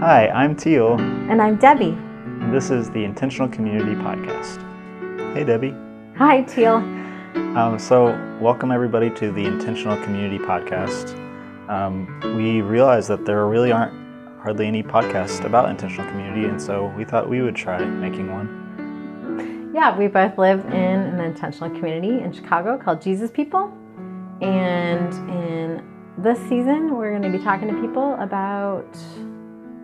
Hi, I'm Teel, And I'm Debbie. and this is the Intentional Community Podcast. Hey, Debbie. Hi, Teel. Um, so, welcome everybody to the Intentional Community Podcast. Um, we realized that there really aren't hardly any podcasts about intentional community, and so we thought we would try making one. Yeah, we both live in an intentional community in Chicago called Jesus People. And in this season, we're going to be talking to people about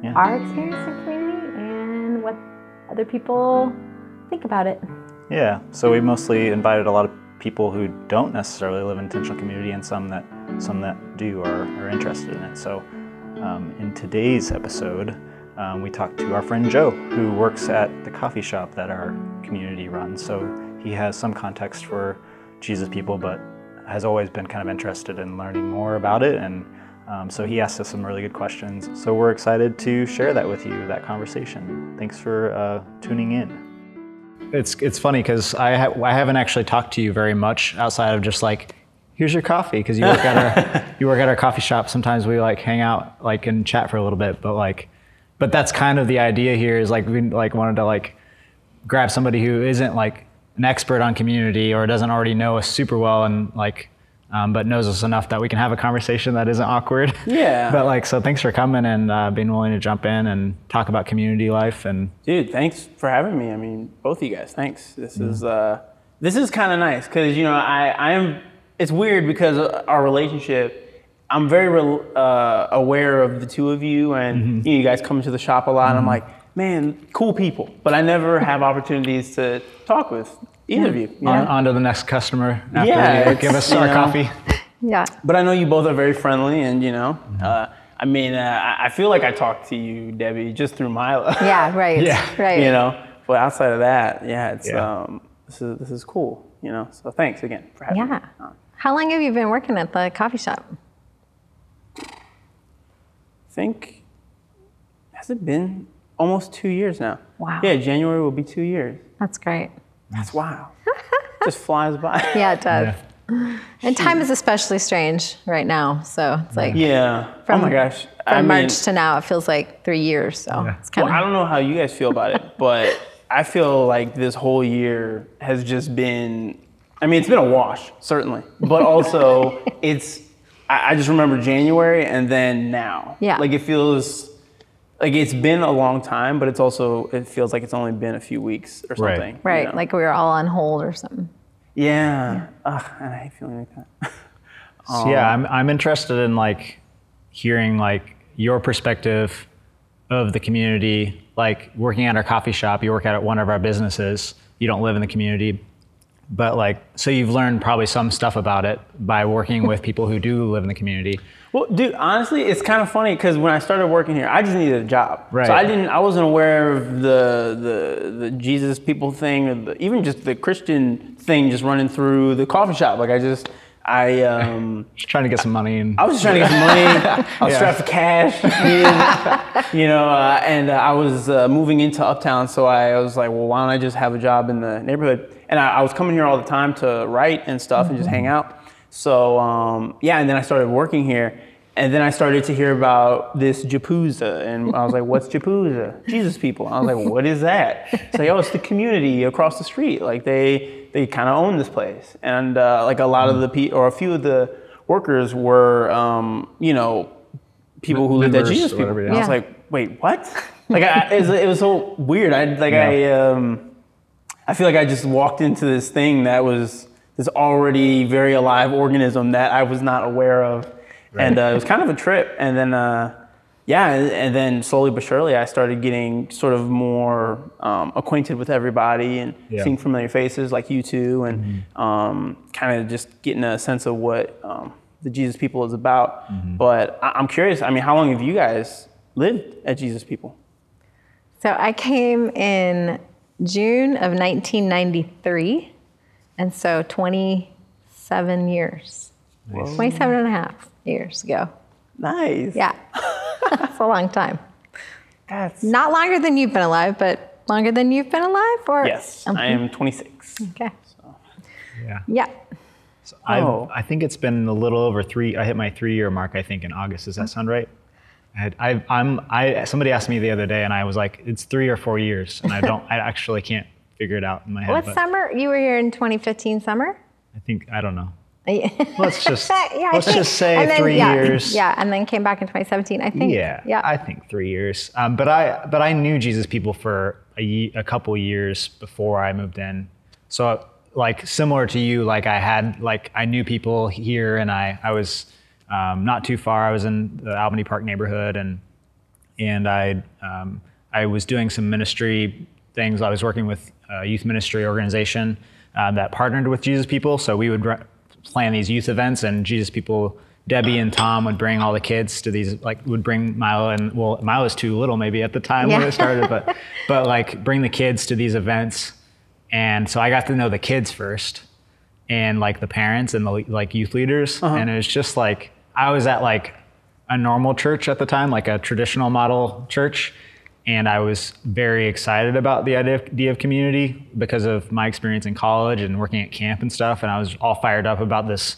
Yeah. our experience in community and what other people think about it. Yeah, so we mostly invited a lot of people who don't necessarily live in intentional community, and some that some that do are, are interested in it. So, um, in today's episode, um, we talked to our friend Joe, who works at the coffee shop that our community runs. So he has some context for Jesus people, but has always been kind of interested in learning more about it, and um, so he asked us some really good questions. So we're excited to share that with you, that conversation. Thanks for uh, tuning in. It's it's funny because I ha- I haven't actually talked to you very much outside of just like here's your coffee because you work at our you work at our coffee shop. Sometimes we like hang out like and chat for a little bit, but like but that's kind of the idea here is like we like wanted to like grab somebody who isn't like an expert on community or doesn't already know us super well and like um, but knows us enough that we can have a conversation that isn't awkward. Yeah. but like so thanks for coming and uh, being willing to jump in and talk about community life and Dude, thanks for having me. I mean, both of you guys, thanks. This is uh, this is kind of nice because you know I I am. It's weird because our relationship. I'm very re- uh, aware of the two of you, and you, know, you guys come to the shop a lot. And I'm like, man, cool people, but I never have opportunities to talk with either of you. you on, on to the next customer after Yeah, you give us our know, coffee. Yeah. But I know you both are very friendly, and you know, uh, I mean, uh, I I feel like I talked to you, Debbie, just through Mila. Yeah, right. Yeah. Right. you know. But outside of that, yeah, it's Yeah. um, this is this is cool, you know. So thanks again for having Yeah. me. Yeah. How long have you been working at the coffee shop? I think has it been almost two years now? Wow. Yeah, January will be two years. That's great. That's wow. Just flies by. Yeah, it does. And time is especially strange right now. So it's like Yeah. Oh from- oh my gosh. from I mean, March to now, it feels like three years. So Yeah. it's kind of. well, I don't know how you guys feel about it, but I feel like this whole year has just been. I mean, it's been a wash, certainly, but also it's. I, I just remember January and then now. Yeah. Like it feels. Like it's been a long time, but it's also it feels like it's only been a few weeks or Right. something. you Right, know? like we were all on hold or something. yeah. Ugh, and I hate feeling like that. So, yeah, I'm I'm interested in like hearing like your perspective of the community. Like working at our coffee shop, you work at one of our businesses. You don't live in the community, but like so you've learned probably some stuff about it by working with people who do live in the community. Well, dude, honestly, it's kind of funny because when I started working here, I just needed a job. Right. So I didn't, I wasn't aware of the the the Jesus people thing, or the, even just the Christian thing, just running through the coffee shop. Like I just, I um, Just trying to get some money and I was just trying to get some money. I was Yeah. strapped for cash, needed- you know, uh, and uh, I was uh, moving into Uptown, so I was like, well, why don't I just have a job in the neighborhood? And I, I was coming here all the time to write and stuff and just hang out. So um, yeah, and then I started working here. And then I started to hear about this JPUSA, and I was like, "What's JPUSA? Jesus people." I was like, "What is that?" It's like, "Oh, it's the community across the street. Like they they kind of own this place, and uh, like a lot of the pe- or a few of the workers were, um, you know, people who lived at Jesus people." whatever, And I was like, "Wait, what?" like I, it, was, it was so weird. I like I um, I feel like I just walked into this thing that was this already very alive organism that I was not aware of, and uh, it was kind of a trip. And then, uh, yeah, and, and then slowly but surely, I started getting sort of more um, acquainted with everybody and Yeah. seeing familiar faces like you two, and um, kind of just getting a sense of what um, the Jesus People is about. But I- I'm curious. I mean, how long have you guys lived at Jesus People? So I came in June of 1993, and so 27 years, 27 and a half years ago. Nice. Yeah, that's a long time. That's Not longer than you've been alive, but longer than you've been alive, or yes. I am 26. Okay. yeah. Yeah. I Oh. I think it's been a little over three. I hit my three year mark. I think in August. Does that sound right? I, I, I'm, I, somebody asked me the other day, and I was like, it's three or four years, and I don't, I actually can't figure it out in my head. What summer? You were here in 2015 summer? I think I don't know. Yeah, Let's just I let's just say then- three yeah, years. Yeah, and then came back in 2017. I think. Yeah, Yeah. I think three years. Um, but I but I knew Jesus people for a, ye- a couple years before I moved in. So like similar to you, like I had like I knew people here, and I I was um, not too far. I was in the Albany Park neighborhood, and and I um, I was doing some ministry things. I was working with a youth ministry organization uh, that partnered with Jesus People. So we would re- plan these youth events, and Jesus People, Debbie and Tom would bring all the kids to these. Like would bring Milo, and well, Milo was too little maybe at the time when Yeah. it started, but but like bring the kids to these events, and so I got to know the kids first and like the parents and the like youth leaders and it was just like i was at like a normal church at the time like a traditional model church and i was very excited about the idea of, community because of my experience in college and working at camp and stuff and i was all fired up about this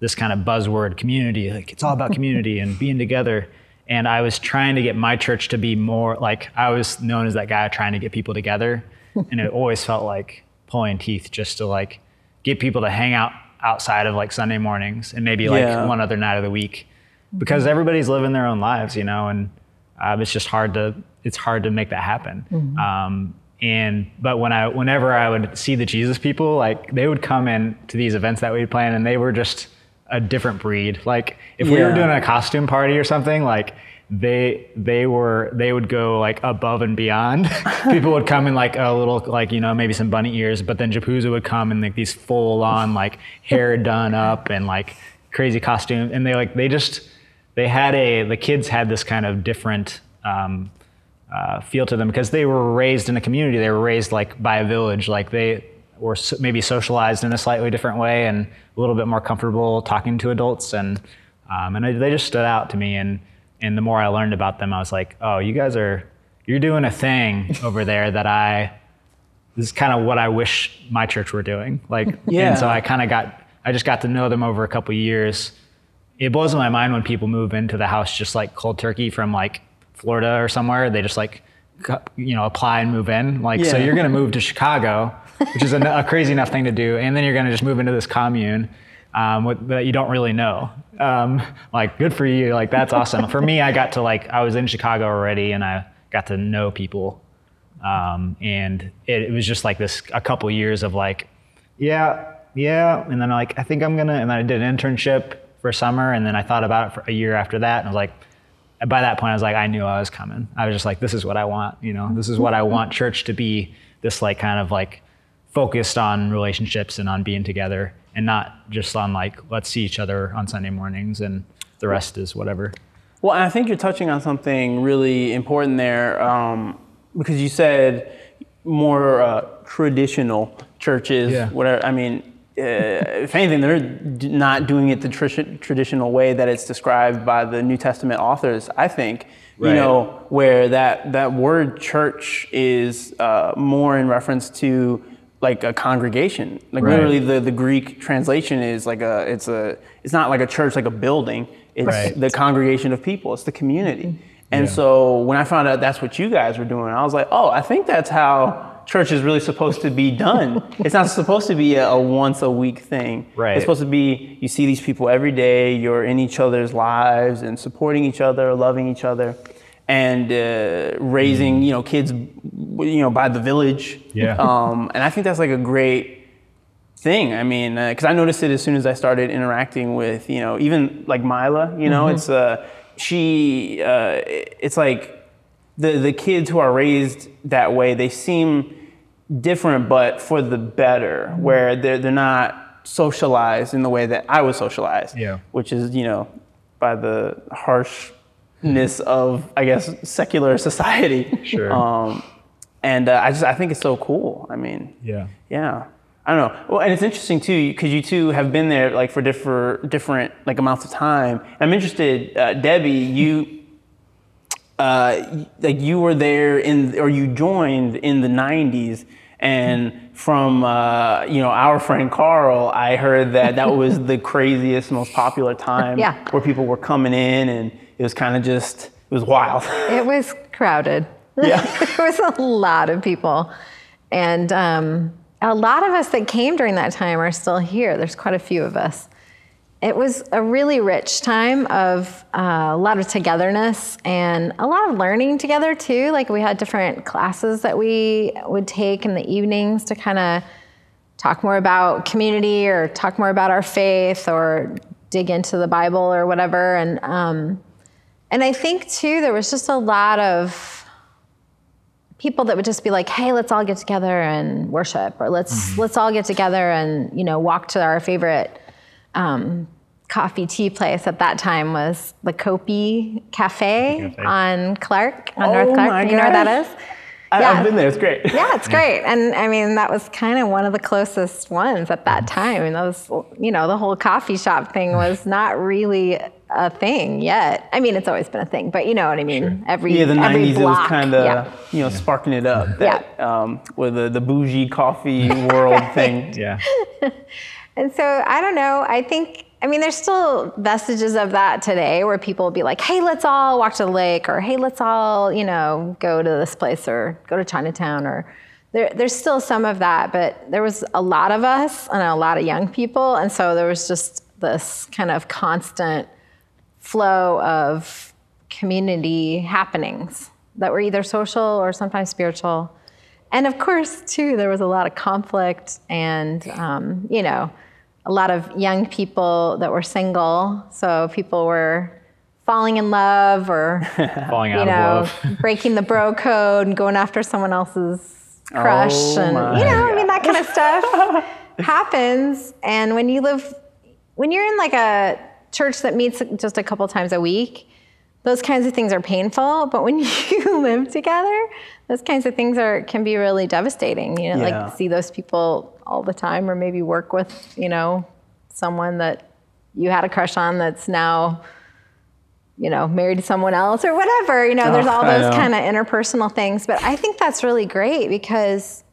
this kind of buzzword community like it's all about community and being together. And i was trying to get my church to be more like i was known as that guy trying to get people together and it always felt like pulling teeth just to like get people to hang out outside of like sunday mornings and maybe like Yeah. one other night of the week because everybody's living their own lives you know and uh, it's just hard to it's hard to make that happen. Um, and but when i whenever i would see the jesus people like they would come in to these events that we'd plan and they were just a different breed. Like if we were doing a costume party or something like they they were they would go like above and beyond people would come in like a little like you know maybe some bunny ears but then JPUSA would come in like these full on like hair done up and like crazy costume and they like they just they had a the kids had this kind of different um, uh, feel to them because they were raised in a community. They were raised like by a village. Like they were so, maybe socialized in a slightly different way and a little bit more comfortable talking to adults. And um, and I, they just stood out to me. And and the more I learned about them, I was like, oh, you guys are you're doing a thing over there that I. This is kind of what I wish my church were doing. Like, Yeah. and so I kind of got, I just got to know them over a couple years it blows my mind when people move into the house just like cold turkey from like Florida or somewhere. They just like, you know, apply and move in. Like, so you're going to move to Chicago, which is a, a crazy enough thing to do. And then you're going to just move into this commune um, with, that you don't really know. Um, like, good for you. Like, that's awesome. for me, I got to like, I was in Chicago already and I got to know people. Um, and it, it was just like this, a couple years of like, yeah, yeah. And then like, I think I'm gonna, and then I did an internship for summer, and then I thought about it for a year after that, and I was like, by that point, I was like, I knew I was coming. I was just like, this is what I want, you know, this is what I want church to be. This like kind of like focused on relationships and on being together, and not just on like let's see each other on Sunday mornings, and the rest is whatever. Well, and I think you're touching on something really important there um, because you said more uh, traditional churches. Yeah. Whatever. I mean, uh, if anything, they're not doing it the tr- traditional way that it's described by the New Testament authors. I think. right. You know, where that that word church is uh, more in reference to like a congregation. Like Right. literally, the, the Greek translation is like a it's a it's not like a church like a building. It's Right. the congregation of people. It's the community. Mm-hmm. And Yeah. so when I found out that's what you guys were doing, I was like, oh, I think that's how church is really supposed to be done. it's not supposed to be a, a once a week thing. Right. It's supposed to be you see these people every day. You're in each other's lives and supporting each other, loving each other, and uh, raising you know kids you know by the village. Yeah. Um, and I think that's like a great thing. I mean, because I noticed it as soon as I started interacting with, you know, even like Mila. You know, it's uh, she. Uh, it's like the the kids who are raised that way. They seem different, but for the better. Where they're they're not socialized in the way that I was socialized. Yeah. Which is you know by the harshness of I guess secular society. Sure. Um, and uh, I just I think it's so cool. I mean. Yeah. Yeah. I don't know. Well, and it's interesting too because you two have been there like for different different like amounts of time. I'm interested, uh, Debbie. You uh, like you were there in or you joined in the '90s, and from uh, you know our friend Carl, I heard that that was the craziest, most popular time Yeah. where people were coming in, and it was kind of just it was wild. It was crowded. Yeah. there was a lot of people. And um, a lot of us that came during that time are still here. There's quite a few of us. It was a really rich time of uh, a lot of togetherness and a lot of learning together too. Like we had different classes that we would take in the evenings to kind of talk more about community or talk more about our faith or dig into the Bible or whatever. And um, and I think too there was just a lot of people that would just be like, "Hey, let's all get together and worship," or "Let's mm-hmm. let's all get together and you know walk to our favorite." Um, coffee tea place at that time was the Kopi Cafe, Cafe. on Clark, on oh North Clark. You know where that is? I, yeah. I've been there. It's great. Yeah, it's great. And I mean, that was kind of one of the closest ones at that time. And those, you know, the whole coffee shop thing was not really a thing yet. I mean, it's always been a thing, but you know what I mean. Sure. Every yeah, the every 90s block, it was kind of yeah. you know sparking it up. That, yeah. Um, with the the bougie coffee world thing. Yeah. and so I don't know. I think I mean, there's still vestiges of that today where people will be like, hey, let's all walk to the lake, or hey, let's all, you know, go to this place or go to Chinatown, or there, there's still some of that, but there was a lot of us and a lot of young people, and so there was just this kind of constant flow of community happenings that were either social or sometimes spiritual. And of course, too, there was a lot of conflict and, um, you know, a lot of young people that were single. So people were falling in love or falling you know, breaking the bro code and going after someone else's crush oh and you know, God. I mean that kind of stuff happens. And when you live when you're in like a church that meets just a couple times a week, those kinds of things are painful. But when you live together, those kinds of things are can be really devastating. You know, yeah. like see those people all the time, or maybe work with you know someone that you had a crush on that's now you know married to someone else or whatever. You know, oh, there's all those kind of interpersonal things. But I think that's really great because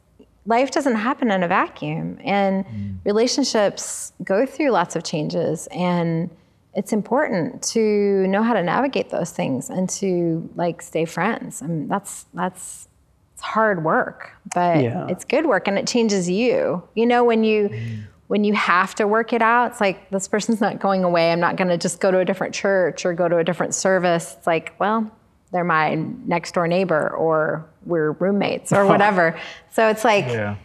life doesn't happen in a vacuum, and mm. relationships go through lots of changes and it's important to know how to navigate those things and to like stay friends. I mean, that's that's it's hard work, but yeah. it's good work and it changes you. You know, when you mm. when you have to work it out, it's like this person's not going away. I'm not going to just go to a different church or go to a different service. It's like, well, they're my next door neighbor or we're roommates or whatever. so it's like yeah.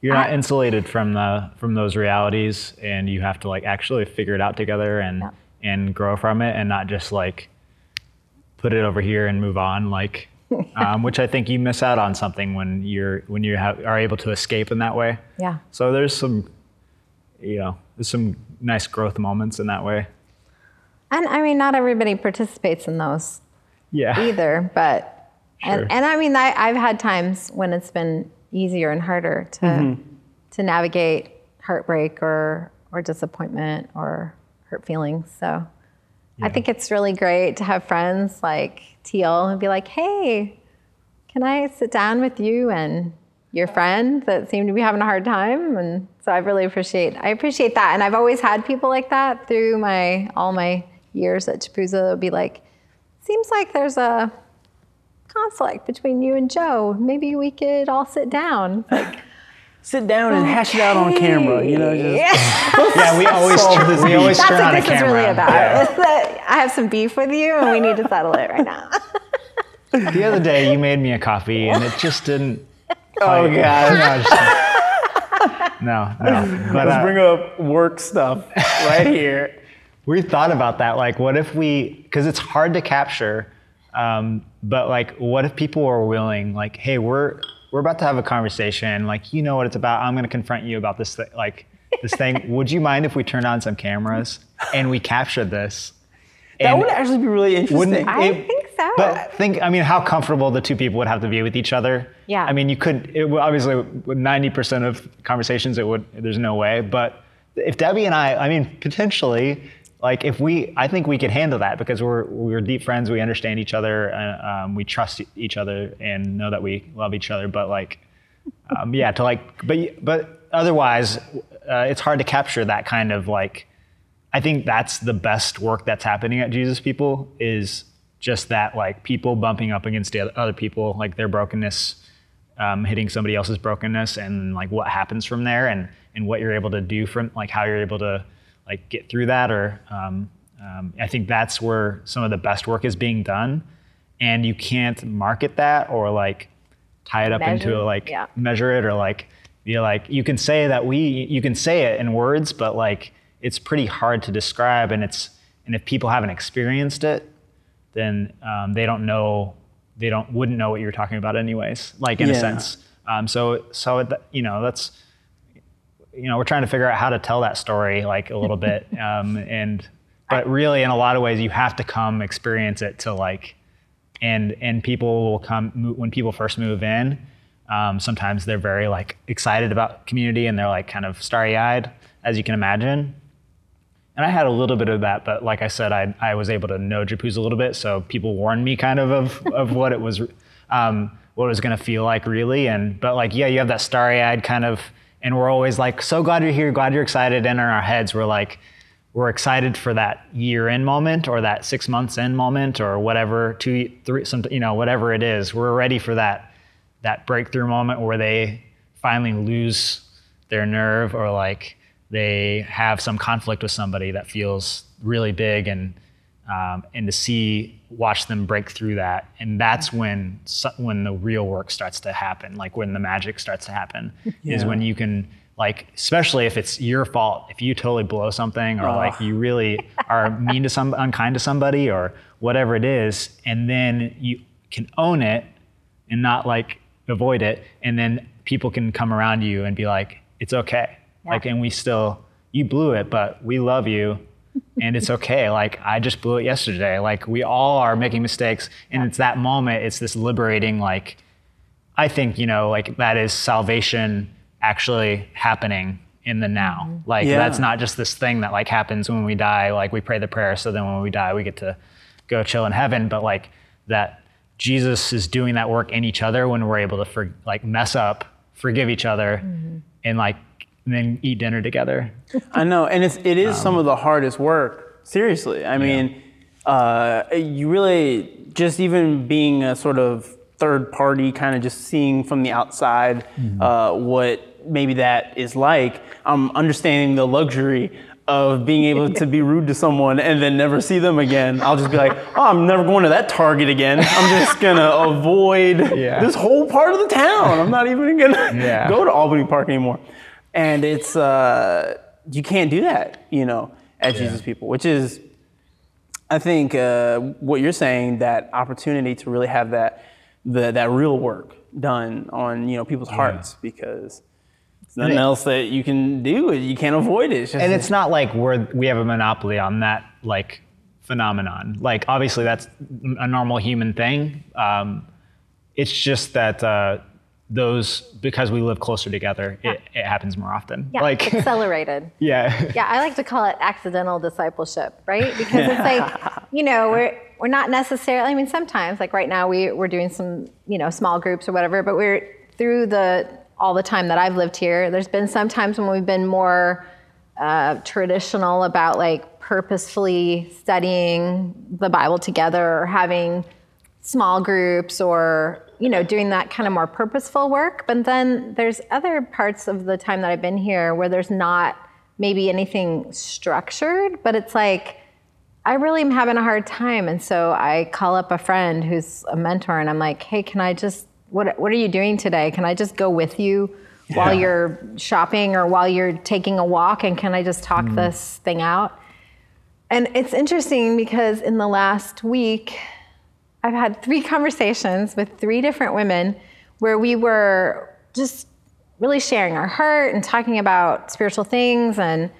You're not I, insulated from the from those realities and you have to like actually figure it out together and yeah and grow from it and not just like put it over here and move on like um, which I think you miss out on something when you're when you have, are able to escape in that way. Yeah. So there's some, you know, there's some nice growth moments in that way. And I mean, not everybody participates in those. Yeah. Either, but sure. and, and I mean, I, I've had times when it's been easier and harder to mm-hmm. to navigate heartbreak or or disappointment or hurt feelings. So yeah. I think it's really great to have friends like Teel and be like, hey, can I sit down with you and your friend that seem to be having a hard time? And so I really appreciate I appreciate that. And I've always had people like that through my all my years at JPUSA. They'll be like, seems like there's a conflict between you and Joe. Maybe we could all sit down. Like sit down and hash it out on camera. You know, just yeah. yeah we always tr- we always That's turn what this is really about. Yeah. I have some beef with you, and we need to settle it right now. the other day, you made me a coffee, and it just didn't. Oh god. No, no. But, Let's uh, bring up work stuff right here. we thought about that. Like, what if we? Because it's hard to capture. Um, but like, what if people were willing? Like, hey, we're we're about to have a conversation. Like, you know what it's about. I'm going to confront you about this, th- like, this thing. Would you mind if we turned on some cameras and we captured this? That would actually be really interesting. I it, think so. But think, I mean, how comfortable the two people would have to be with each other. Yeah. I mean, you could, it, obviously, 90% of conversations, it would, there's no way. But if Debbie and I, I mean, potentially, like if we i think we could handle that because we're we're deep friends we understand each other uh, um, we trust each other and know that we love each other but like um, yeah to like but but otherwise uh, it's hard to capture that kind of like i think that's the best work that's happening at jesus people is just that like people bumping up against the other- other people, like their brokenness, um, hitting somebody else's brokenness, and like what happens from there, and and what you're able to do from like how you're able to like get through that, or um, um, I think that's where some of the best work is being done, and you can't market that or like tie it up into a like yeah. measure it or like be like you can say that we you can say it in words but like it's pretty hard to describe and it's and if people haven't experienced it then um, they don't know they don't wouldn't know what you're talking about anyways like in a sense. Um, so so it, you know that's you know we're trying to figure out how to tell that story like a little bit um, and but really in a lot of ways you have to come experience it to like and and people will come when people first move in um, sometimes they're very like excited about community and they're like kind of starry-eyed as you can imagine and I had a little bit of that, but like I said, I, I was able to know JPUSA a little bit, so people warned me kind of of, of what it was, um, what it was going to feel like really. And but like yeah, you have that starry-eyed kind of, and we're always like so glad you're here, glad you're excited. And in our heads, we're like, we're excited for that year in moment or that six months in moment or whatever two three some you know whatever it is. We're ready for that that breakthrough moment where they finally lose their nerve or like they have some conflict with somebody that feels really big and um, and to see watch them break through that. And that's when when the real work starts to happen like when the magic starts to happen is when you can like especially if it's your fault if you totally blow something or like you really are mean to some unkind to somebody or whatever it is and then you can own it and not like avoid it. And then people can come around you and be like it's okay. Like and we still you blew it but we love you and it's okay. Like i just blew it yesterday. Like we all are making mistakes. And it's that moment it's this liberating like i think you know like that is salvation actually happening in the now. Mm-hmm. Like Yeah. that's not just this thing that like happens when we die. Like we pray the prayer so then when we die we get to go chill in heaven. But like that jesus is doing that work in each other when we're able to for, like mess up forgive each other mm-hmm. and like and then eat dinner together I know, and it's it is Um, some of the hardest work. Seriously, I mean, uh, you really just even being a sort of third party, kind of just seeing from the outside Mm-hmm. uh, what maybe that is like. I'm understanding the luxury of being able to be rude to someone and then never see them again. I'll just be like, oh, I'm never going to that Target again. I'm just gonna avoid Yeah. this whole part of the town. I'm not even gonna Yeah. go to Albany Park anymore. And it's uh, you can't do that, you know, as Jesus people, which is, I think, uh, what you're saying that opportunity to really have that the, that real work done on you know people's hearts because it's nothing it- else that you can do. You can't avoid it. It's just, and it's not like we're we have a monopoly on that like phenomenon like obviously that's a normal human thing um, it's just that uh, those because we live closer together it, it happens more often Yeah, like accelerated. yeah Yeah, I like to call it accidental discipleship, right? Because it's like, you know, we're we're not necessarily. I mean, sometimes, like right now, we we're doing some, you know, small groups or whatever. But we're through the all the time that I've lived here. There's been some times when we've been more uh, traditional about like purposefully studying the Bible together or having small groups or you know doing that kind of more purposeful work. But then there's other parts of the time that i've been here where there's not maybe anything structured but it's like i really am having a hard time. And so i call up a friend who's a mentor and i'm like hey can i just what, what are you doing today? Can i just go with you while you're shopping or while you're taking a walk and can i just talk mm. this thing out? And it's interesting because in the last week I've had three conversations with three different women where we were just really sharing our heart and talking about spiritual things and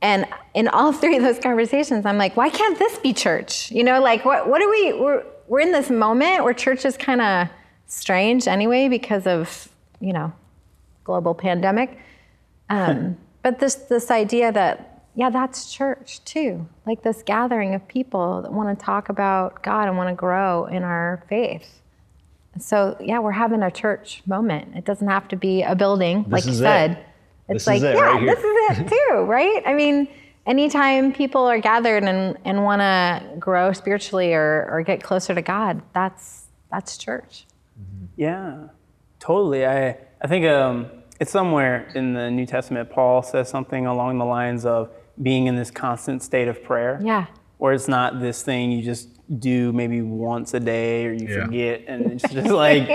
and in all three of those conversations I'm like why can't this be church? You know like what what are we we're, we're in this moment where church is kind of strange anyway because of you know global pandemic. Um, but this this idea that yeah that's church too like this gathering of people that want to talk about god and want to grow in our faith so yeah we're having a church moment it doesn't have to be a building like you is it. said This it's is like it yeah right here. this is it too right i mean anytime people are gathered and, and want to grow spiritually or, or get closer to God, that's that's church. Yeah, totally. I I think um, it's somewhere in the New Testament. Paul says something along the lines of being in this constant state of prayer. Yeah. Where it's not this thing you just do maybe once a day or you Yeah. forget, and it's just like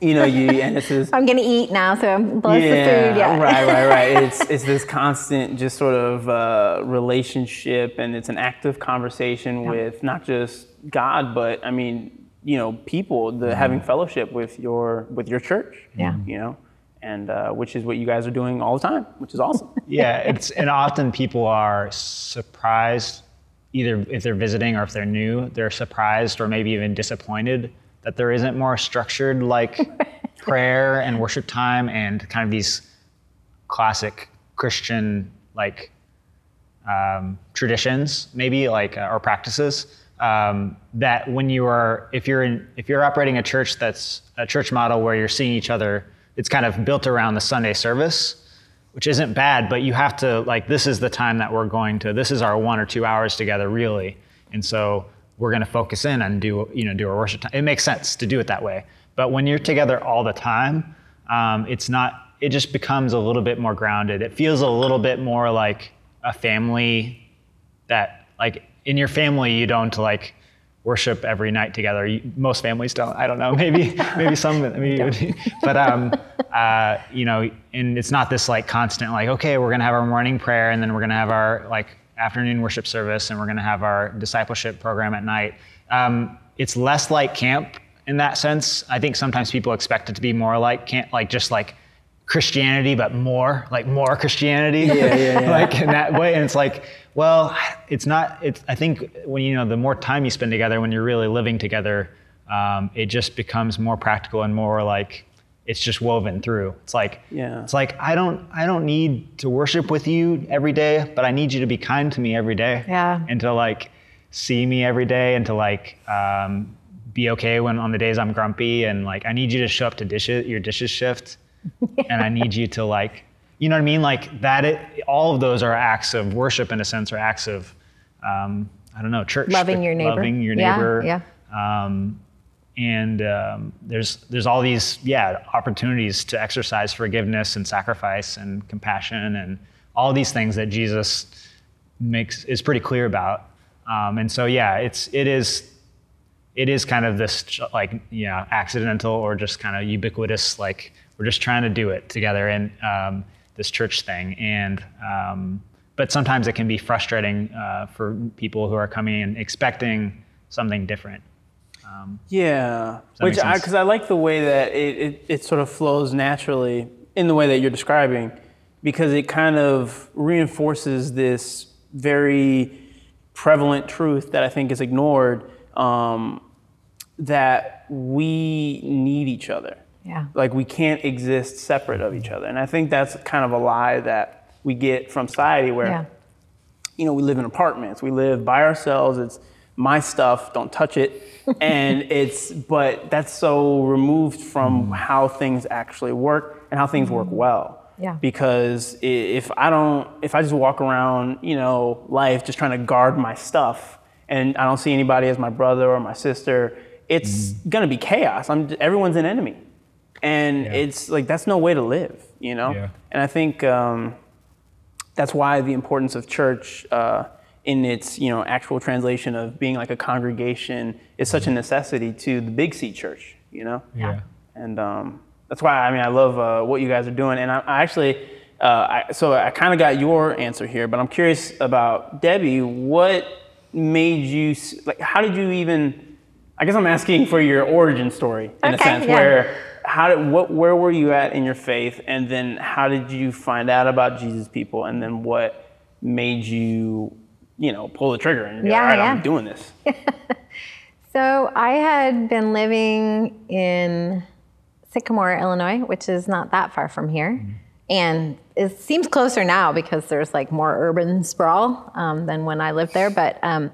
you know you and it's this I'm gonna eat now, so bless with food. Yeah. right, right, right. It's it's this constant, just sort of uh, relationship, and it's an active conversation with not just God, but I mean, you know, people. The having fellowship with your with your church. Yeah. You know, and uh, which is what you guys are doing all the time, which is awesome. yeah, it's and often people are surprised, either if they're visiting or if they're new, they're surprised or maybe even disappointed that there isn't more structured like prayer and worship time and kind of these classic Christian like um, traditions, maybe like uh, or practices. Um, that when you are, if you're in, if you're operating a church that's a church model where you're seeing each other, it's kind of built around the Sunday service, which isn't bad, but you have to like this is the time that we're going to. This is our one or two hours together, really, and so we're going to focus in and do you know do our worship time. It makes sense to do it that way, but when you're together all the time, um, it's not. It just becomes a little bit more grounded. It feels a little bit more like a family that like in your family you don't like worship every night together. Most families don't. I don't know. Maybe maybe some maybe, but um, uh, you know, and it's not this like constant like okay, we're gonna have our morning prayer and then we're gonna have our like afternoon worship service and we're gonna have our discipleship program at night. Um, it's less like camp in that sense. I think sometimes people expect it to be more like camp, like just like Christianity, but more like more Christianity, yeah, yeah. like in that way. And it's like, well, it's not. It's I think when you know the more time you spend together, when you're really living together, um, it just becomes more practical and more like it's just woven through. It's like Yeah. it's like I don't I don't need to worship with you every day, but I need you to be kind to me every day. Yeah. And to like see me every day and to like um, be okay when on the days I'm grumpy and like I need you to show up to dishes your dishes shift and I need you to like you know what I mean like that it all of those are acts of worship in a sense or acts of um, I don't know church Loving your neighbor. loving your Yeah, neighbor yeah. um, and um, there's there's all these yeah opportunities to exercise forgiveness and sacrifice and compassion and all these things that Jesus makes is pretty clear about. Um, and so yeah, it's it is it is kind of this like yeah accidental or just kind of ubiquitous like we're just trying to do it together in um, this church thing. And um, but sometimes it can be frustrating uh, for people who are coming and expecting something different. Yeah, which make I because I like the way that it, it, it sort of flows naturally in the way that you're describing, because it kind of reinforces this very prevalent truth that I think is ignored um, that we need each other. Yeah. Like we can't exist separate of each other, and I think that's kind of a lie that we get from society where Yeah. you know, we live in apartments. We live by ourselves. It's my stuff. Don't touch it. and it's, but that's so removed from mm. how things actually work and how things work mm-hmm. well. Yeah. Because if I don't, if I just walk around, you know, life just trying to guard my stuff, and I don't see anybody as my brother or my sister, it's mm-hmm. gonna be chaos. I'm, everyone's an enemy, and it's like that's no way to live, you know. Yeah. And I think. Um, that's why the importance of church uh, in its you know actual translation of being like a congregation is such a necessity to the big C church. You know. Yeah. And um, that's why I mean I love uh, what you guys are doing. And I, I actually, uh, I, so I kind of got your answer here, but I'm curious about Debbie. What made you like? How did you even? I guess I'm asking for your origin story in a sense. yeah. Where how did what where were you at in your faith, and then how did you find out about Jesus people, and then what made you you know pull the trigger and be like, Yeah, all right, I'm doing this. So I had been living in Sycamore, Illinois, which is not that far from here. And it seems closer now because there's like more urban sprawl um, than when I lived there. But um,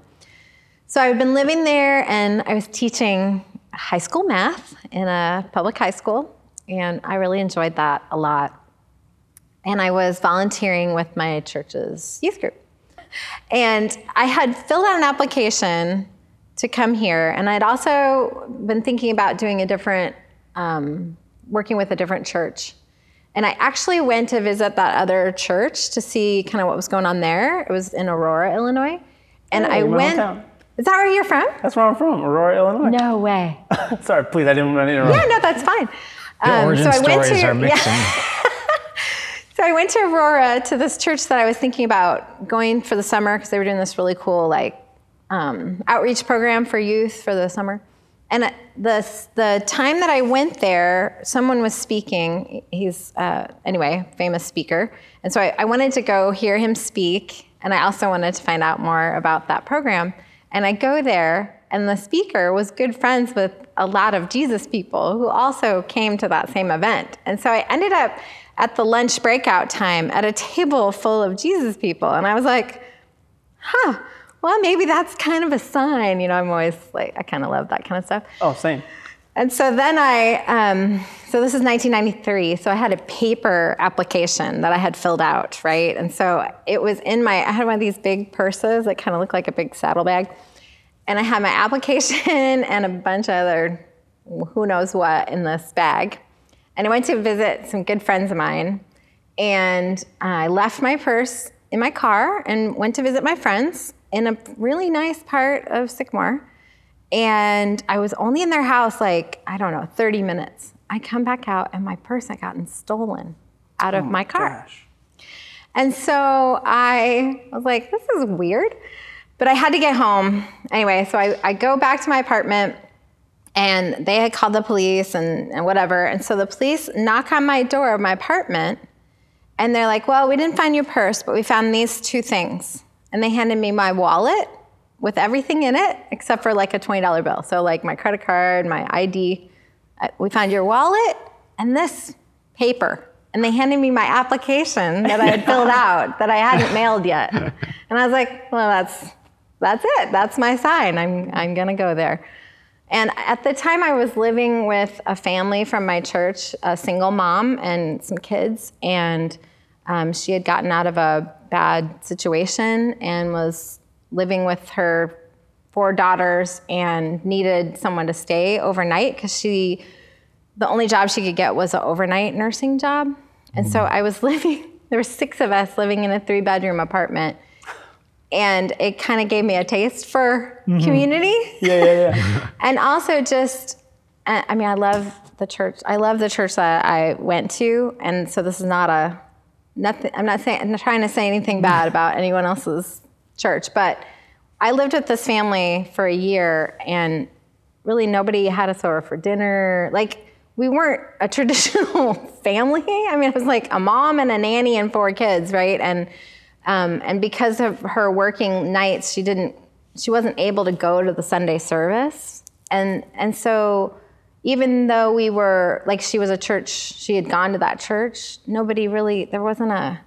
so I've been living there and I was teaching high school math in a public high school. And I really enjoyed that a lot. And I was volunteering with my church's youth group. and I had filled out an application to come here, and I'd also been thinking about doing a different, um, working with a different church. And I actually went to visit that other church to see kind of what was going on there. It was in Aurora, Illinois. And Oh, I went. Is that where you're from? That's where I'm from, Aurora, Illinois. No way. Sorry, please, I didn't want to interrupt. Yeah, no, that's fine. The Um, origin so I went stories to- are yeah. mixing. So I went to Aurora to this church that I was thinking about going for the summer because they were doing this really cool like um, outreach program for youth for the summer. And the the time that I went there, someone was speaking. He's uh, anyway famous speaker, and so I, I wanted to go hear him speak, and I also wanted to find out more about that program. And I go there, and the speaker was good friends with a lot of Jesus people who also came to that same event. And so I ended up at the lunch breakout time at a table full of Jesus people. And I was like, huh, well, maybe that's kind of a sign. You know, I'm always like, I kind of love that kind of stuff. Oh, same. And so then I, um, so this is 1993. So I had a paper application that I had filled out, right? And so it was in my, I had one of these big purses that kind of looked like a big saddlebag. And I had my application and a bunch of other, who knows what, in this bag. And I went to visit some good friends of mine. And I left my purse in my car and went to visit my friends in a really nice part of Sycamore. And I was only in their house like, I don't know, 30 minutes. I come back out and my purse had gotten stolen out of oh my car. Gosh. And so I was like, this is weird. But I had to get home. Anyway, so I, I go back to my apartment and they had called the police and, and whatever. And so the police knock on my door of my apartment and they're like, well, we didn't find your purse, but we found these two things. And they handed me my wallet with everything in it except for like a $20 bill. So, like my credit card, my ID. Uh, We found your wallet and this paper. And they handed me my application that I had filled out that I hadn't mailed yet. And I was like, well, that's, that's it. That's my sign. I'm, I'm going to go there. And at the time, I was living with a family from my church, a single mom and some kids. And um, she had gotten out of a bad situation and was living with her four daughters and needed someone to stay overnight because she, the only job she could get was an overnight nursing job. And so I was living, there were six of us living in a three bedroom apartment. And it kind of gave me a taste for mm-hmm. community. Yeah, yeah, yeah. And also just, I mean, I love the church. I love the church that I went to, and so this is not a nothing. I'm not saying I'm not trying to say anything bad about anyone else's church, but I lived with this family for a year, and really nobody had us over for dinner. Like we weren't a traditional family. I mean, it was like a mom and a nanny and four kids, right? And um, and because of her working nights, she didn't she wasn't able to go to the Sunday service. And and so even though we were like she was a church, she had gone to that church, nobody really there wasn't a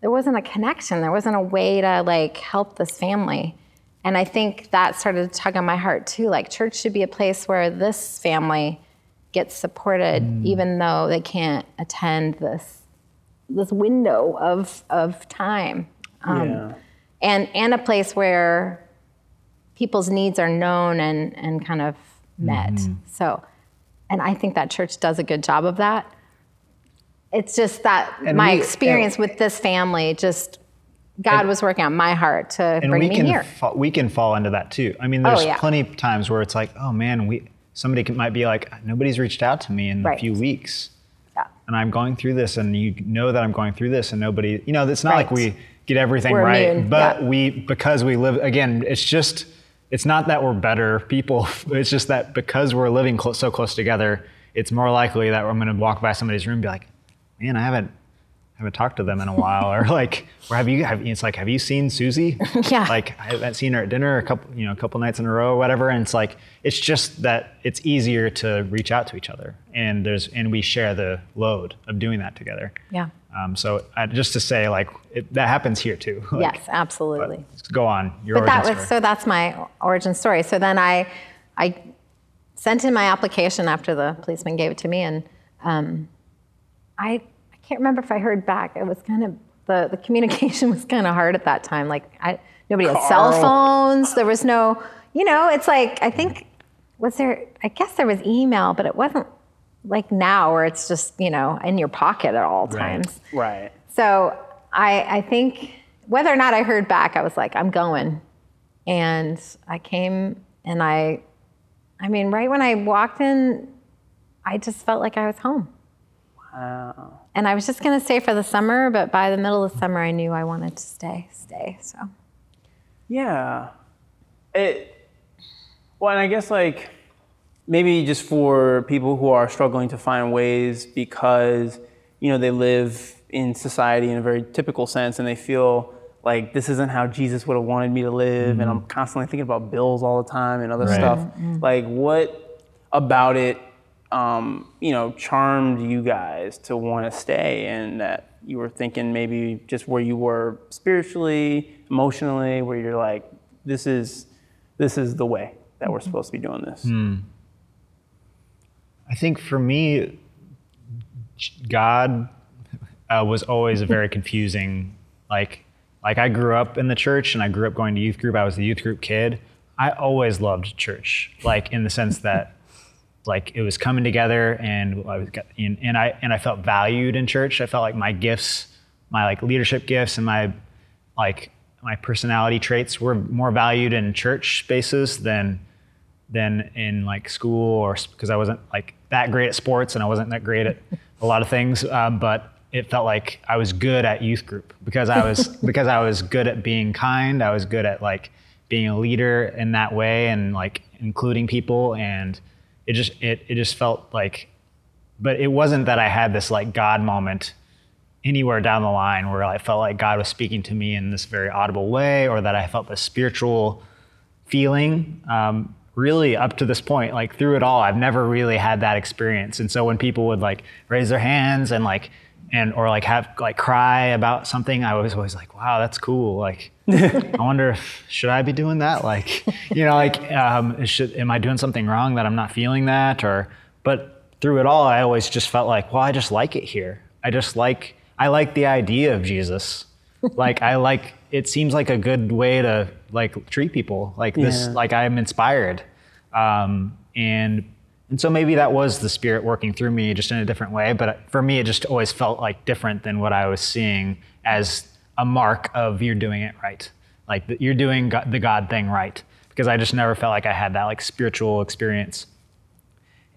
there wasn't a connection. There wasn't a way to like help this family. And I think that started to tug on my heart too. Like church should be a place where this family gets supported even though they can't attend this this window of of time. Um, yeah. and and a place where people's needs are known and and kind of met. So, and I think that church does a good job of that. It's just that And my we- experience with this family just God was working on my heart to and bring we me can here. fa- we can fall into that too. I mean, oh, there's yeah. plenty of times where it's like, oh man, we somebody can, might be like, nobody's reached out to me in Right. a few weeks, Yeah. and I'm going through this, and you know that I'm going through this, and nobody, you know, it's not like we get everything We're right, immune, but yeah. we because we live again, it's just. It's not that we're better people. It's just that because we're living clo- so close together, it's more likely that I'm going to walk by somebody's room and be like, "Man, I haven't haven't talked to them in a while. Or like or have you have it's like have you seen Susie? Yeah. like I haven't seen her at dinner a couple you know a couple nights in a row or whatever. And it's like it's just that it's easier to reach out to each other. And there's and we share the load of doing that together. Yeah. um, so uh, just to say like it, that happens here too. Like, yes, absolutely. go on. Your but that origin was story. so that's my origin story. So then i i sent in my application after the policeman gave it to me. And um, I, I can't remember if i heard back it was kind of the, the communication was kind of hard at that time. Like I, nobody had cell phones. There was no, you know, it's like I think was there. I guess there was email, but it wasn't like now where it's just you know in your pocket at all times. Right. Right. So I, I think whether or not I heard back, I was like, I'm going. And I came and I, I mean, right when I walked in, I just felt like I was home. Wow. And I was just going to stay for the summer, but by the middle of the summer, I knew I wanted to stay, stay. So Yeah. It. Well, and I guess like maybe just for people who are struggling to find ways because you know they live in society in a very typical sense and they feel like this isn't how Jesus would have wanted me to live and mm-hmm. I'm constantly thinking about bills all the time and other Right. stuff. Mm-hmm. Like what about it um, you know charmed you guys to want to stay and that you were thinking maybe just where you were spiritually, emotionally where you're like this is this is the way that we're supposed to be doing this. I think for me, God uh, was always a very confusing. Like, like I grew up in the church and I grew up going to youth group. I was the youth group kid. I always loved church, like in the sense that, like it was coming together and I was, and, and I and I felt valued in church. I felt like my gifts, my like leadership gifts and my like my personality traits were more valued in church spaces than than in like school or because I wasn't like that great at sports and I wasn't that great at a lot of things. Um, but it felt like I was good at youth group because I was because I was good at being kind. I was good at like being a leader in that way and like including people and it just it it just felt like but it wasn't that I had this like God moment anywhere down the line where I felt like God was speaking to me in this very audible way or that I felt this spiritual feeling. Um, really, up to this point, like through it all, I've never really had that experience. And so when people would like raise their hands and like, and or like have like cry about something, I was always like, wow, that's cool. Like, I wonder if should I be doing that? Like, you know, like, um, should am I doing something wrong that I'm not feeling that? Or, but through it all, I always just felt like, well, I just like it here. I just like, I like the idea of Jesus. like, I like, it seems like a good way to like treat people. Like this, Yeah. like I'm inspired. Um, and, and so maybe that was the spirit working through me just in a different way. But for me, it just always felt like different than what I was seeing as a mark of you're doing it right. Like you're doing the God thing right. Because I just never felt like I had that like spiritual experience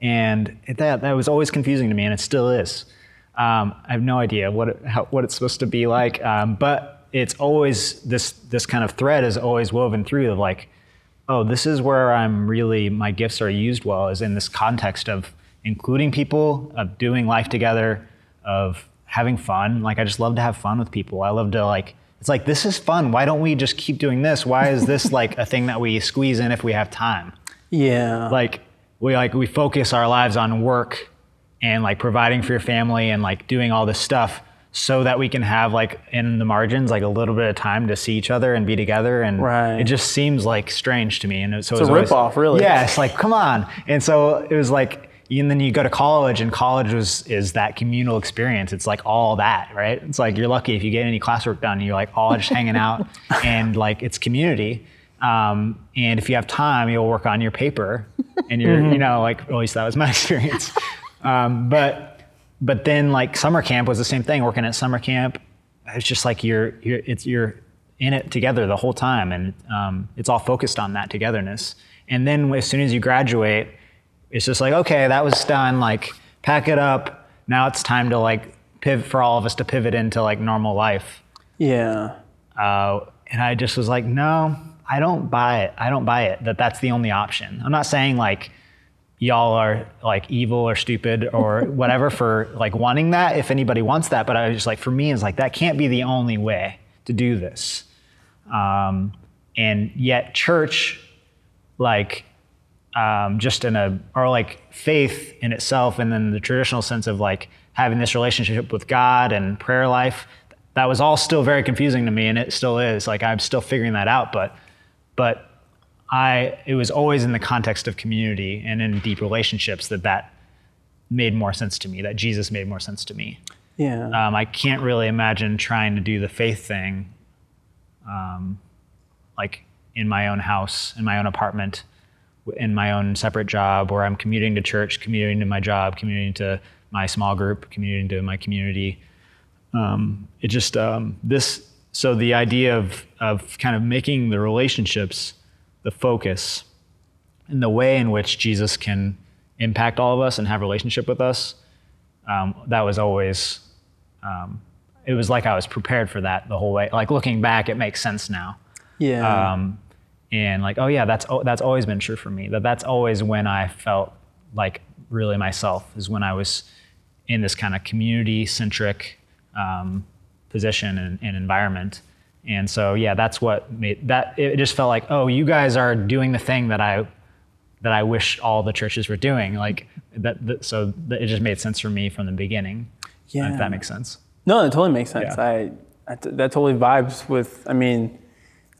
and that that was always confusing to me, and it still is. Um, I have no idea what it, how, what it's supposed to be like, um, but it's always this this kind of thread is always woven through of like, oh, this is where I'm really my gifts are used well is in this context of including people, of doing life together, of having fun. Like I just love to have fun with people. I love to like. It's like this is fun. Why don't we just keep doing this? Why is this like a thing that we squeeze in if we have time? Yeah. like we like we focus our lives on work and like providing for your family and like doing all this stuff so that we can have like in the margins like a little bit of time to see each other and be together and Right. it just seems like strange to me and so It's was a always- ripoff, really. yeah it's like come on. And so it was like and then you go to college and college was is that communal experience. It's like all that right? It's like you're lucky if you get any classwork done you're like all just hanging out and like it's community. Um, and if you have time you'll work on your paper and you're you know like at least that was my experience. Um, but but then like summer camp was the same thing working at summer camp it's just like you're you're it's you're in it together the whole time and um, it's all focused on that togetherness and then as soon as you graduate it's just like okay that was done like pack it up now it's time to like pivot for all of us to pivot into like normal life yeah. uh, and I just was like, no, I don't buy it. I don't buy it that that's the only option. I'm not saying like y'all are like evil or stupid or whatever for like wanting that if anybody wants that. But I was just like, for me, it's like that can't be the only way to do this. Um, and yet, church, like, um, just in a or like faith in itself, and then the traditional sense of like having this relationship with God and prayer life, that was all still very confusing to me, and it still is. Like I'm still figuring that out, but but I it was always in the context of community and in deep relationships that that made more sense to me. That Jesus made more sense to me. Yeah. Um, I can't really imagine trying to do the faith thing, um, like in my own house, in my own apartment, in my own separate job, where I'm commuting to church, commuting to my job, commuting to my small group, commuting to my community. Um, it just um, this. So the idea of of kind of making the relationships the focus, and the way in which Jesus can impact all of us and have relationship with us um, that was always um, it was like i was prepared for that the whole way. Like looking back it makes sense now. Yeah. um, and like oh yeah that's that's always been true for me that that's always when i felt like really myself is when i was in this kind of community centric um, position and, and environment and so yeah that's what made that it just felt like oh you guys are doing the thing that i that i wish all the churches were doing like that, that so that it just made sense for me from the beginning Yeah. if that makes sense No, it totally makes sense. Yeah. I, I t- that totally vibes with. I mean,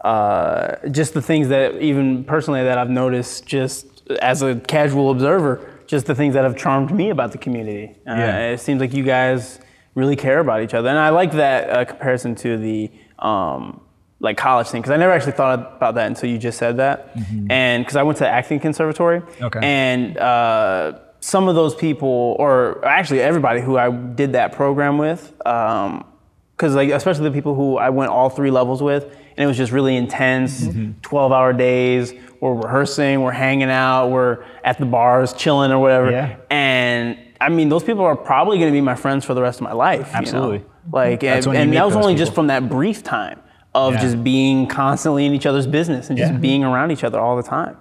uh, just the things that even personally that I've noticed, just as a casual observer, just the things that have charmed me about the community. Uh, Yeah. It seems like you guys really care about each other, and I like that uh, comparison to the. Um, like college thing, because I never actually thought about that until you just said that. And because I went to acting conservatory, Okay. and uh, some of those people, or actually everybody who I did that program with, because like especially the people who I went all three levels with, and it was just really intense, 12 hour days. We're rehearsing, we're hanging out, we're at the bars chilling or whatever. Yeah. And I mean, those people are probably going to be my friends for the rest of my life. you know? Absolutely. Like, That's and, when you and meet that was those only just from that brief time of Yeah. just being constantly in each other's business and just Yeah. being around each other all the time.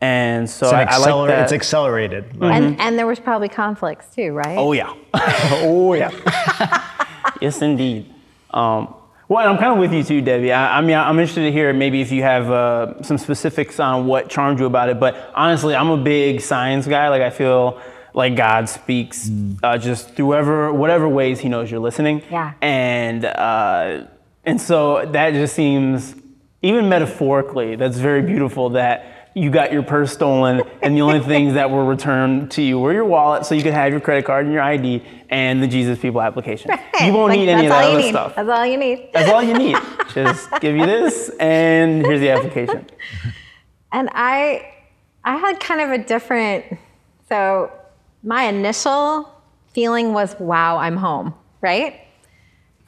And so It's, an I, I like that. it's accelerated like, And and there was probably conflicts too, right? Oh yeah. oh yeah. yes, indeed. Um, well, I'm kind of with you too, Debbie. I, I mean, I'm interested to hear maybe if you have uh, some specifics on what charmed you about it. But honestly, I'm a big science guy. Like I feel like God speaks uh, just through whatever whatever ways He knows you're listening. Yeah. And uh, and so that just seems even metaphorically, that's very beautiful that you got your purse stolen and the only things that were returned to you were your wallet so you could have your credit card and your ID and the Jesus People application. You won't Like, need any of that other need. stuff. That's all you need. That's all you need. Just give you this and here's the application. And I, I had kind of a different. So my initial feeling was, "Wow, I'm home!" Right?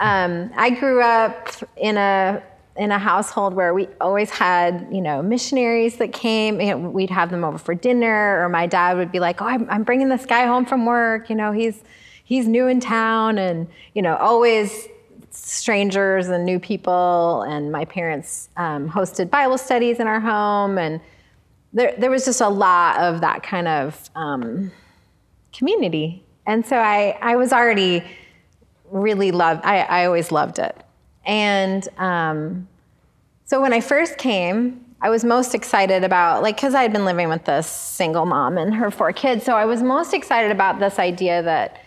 Um, I grew up in a in a household where we always had, you know, missionaries that came. You know, we'd have them over for dinner, or my dad would be like, "Oh, I'm, I'm bringing this guy home from work. You know, he's he's new in town, and you know, always strangers and new people. And my parents um, hosted Bible studies in our home, and there there was just a lot of that kind of um, community. And so I I was already really loved. I, I always loved it. And um, so when I first came, I was most excited about like because I had been living with this single mom and her four kids. So I was most excited about this idea that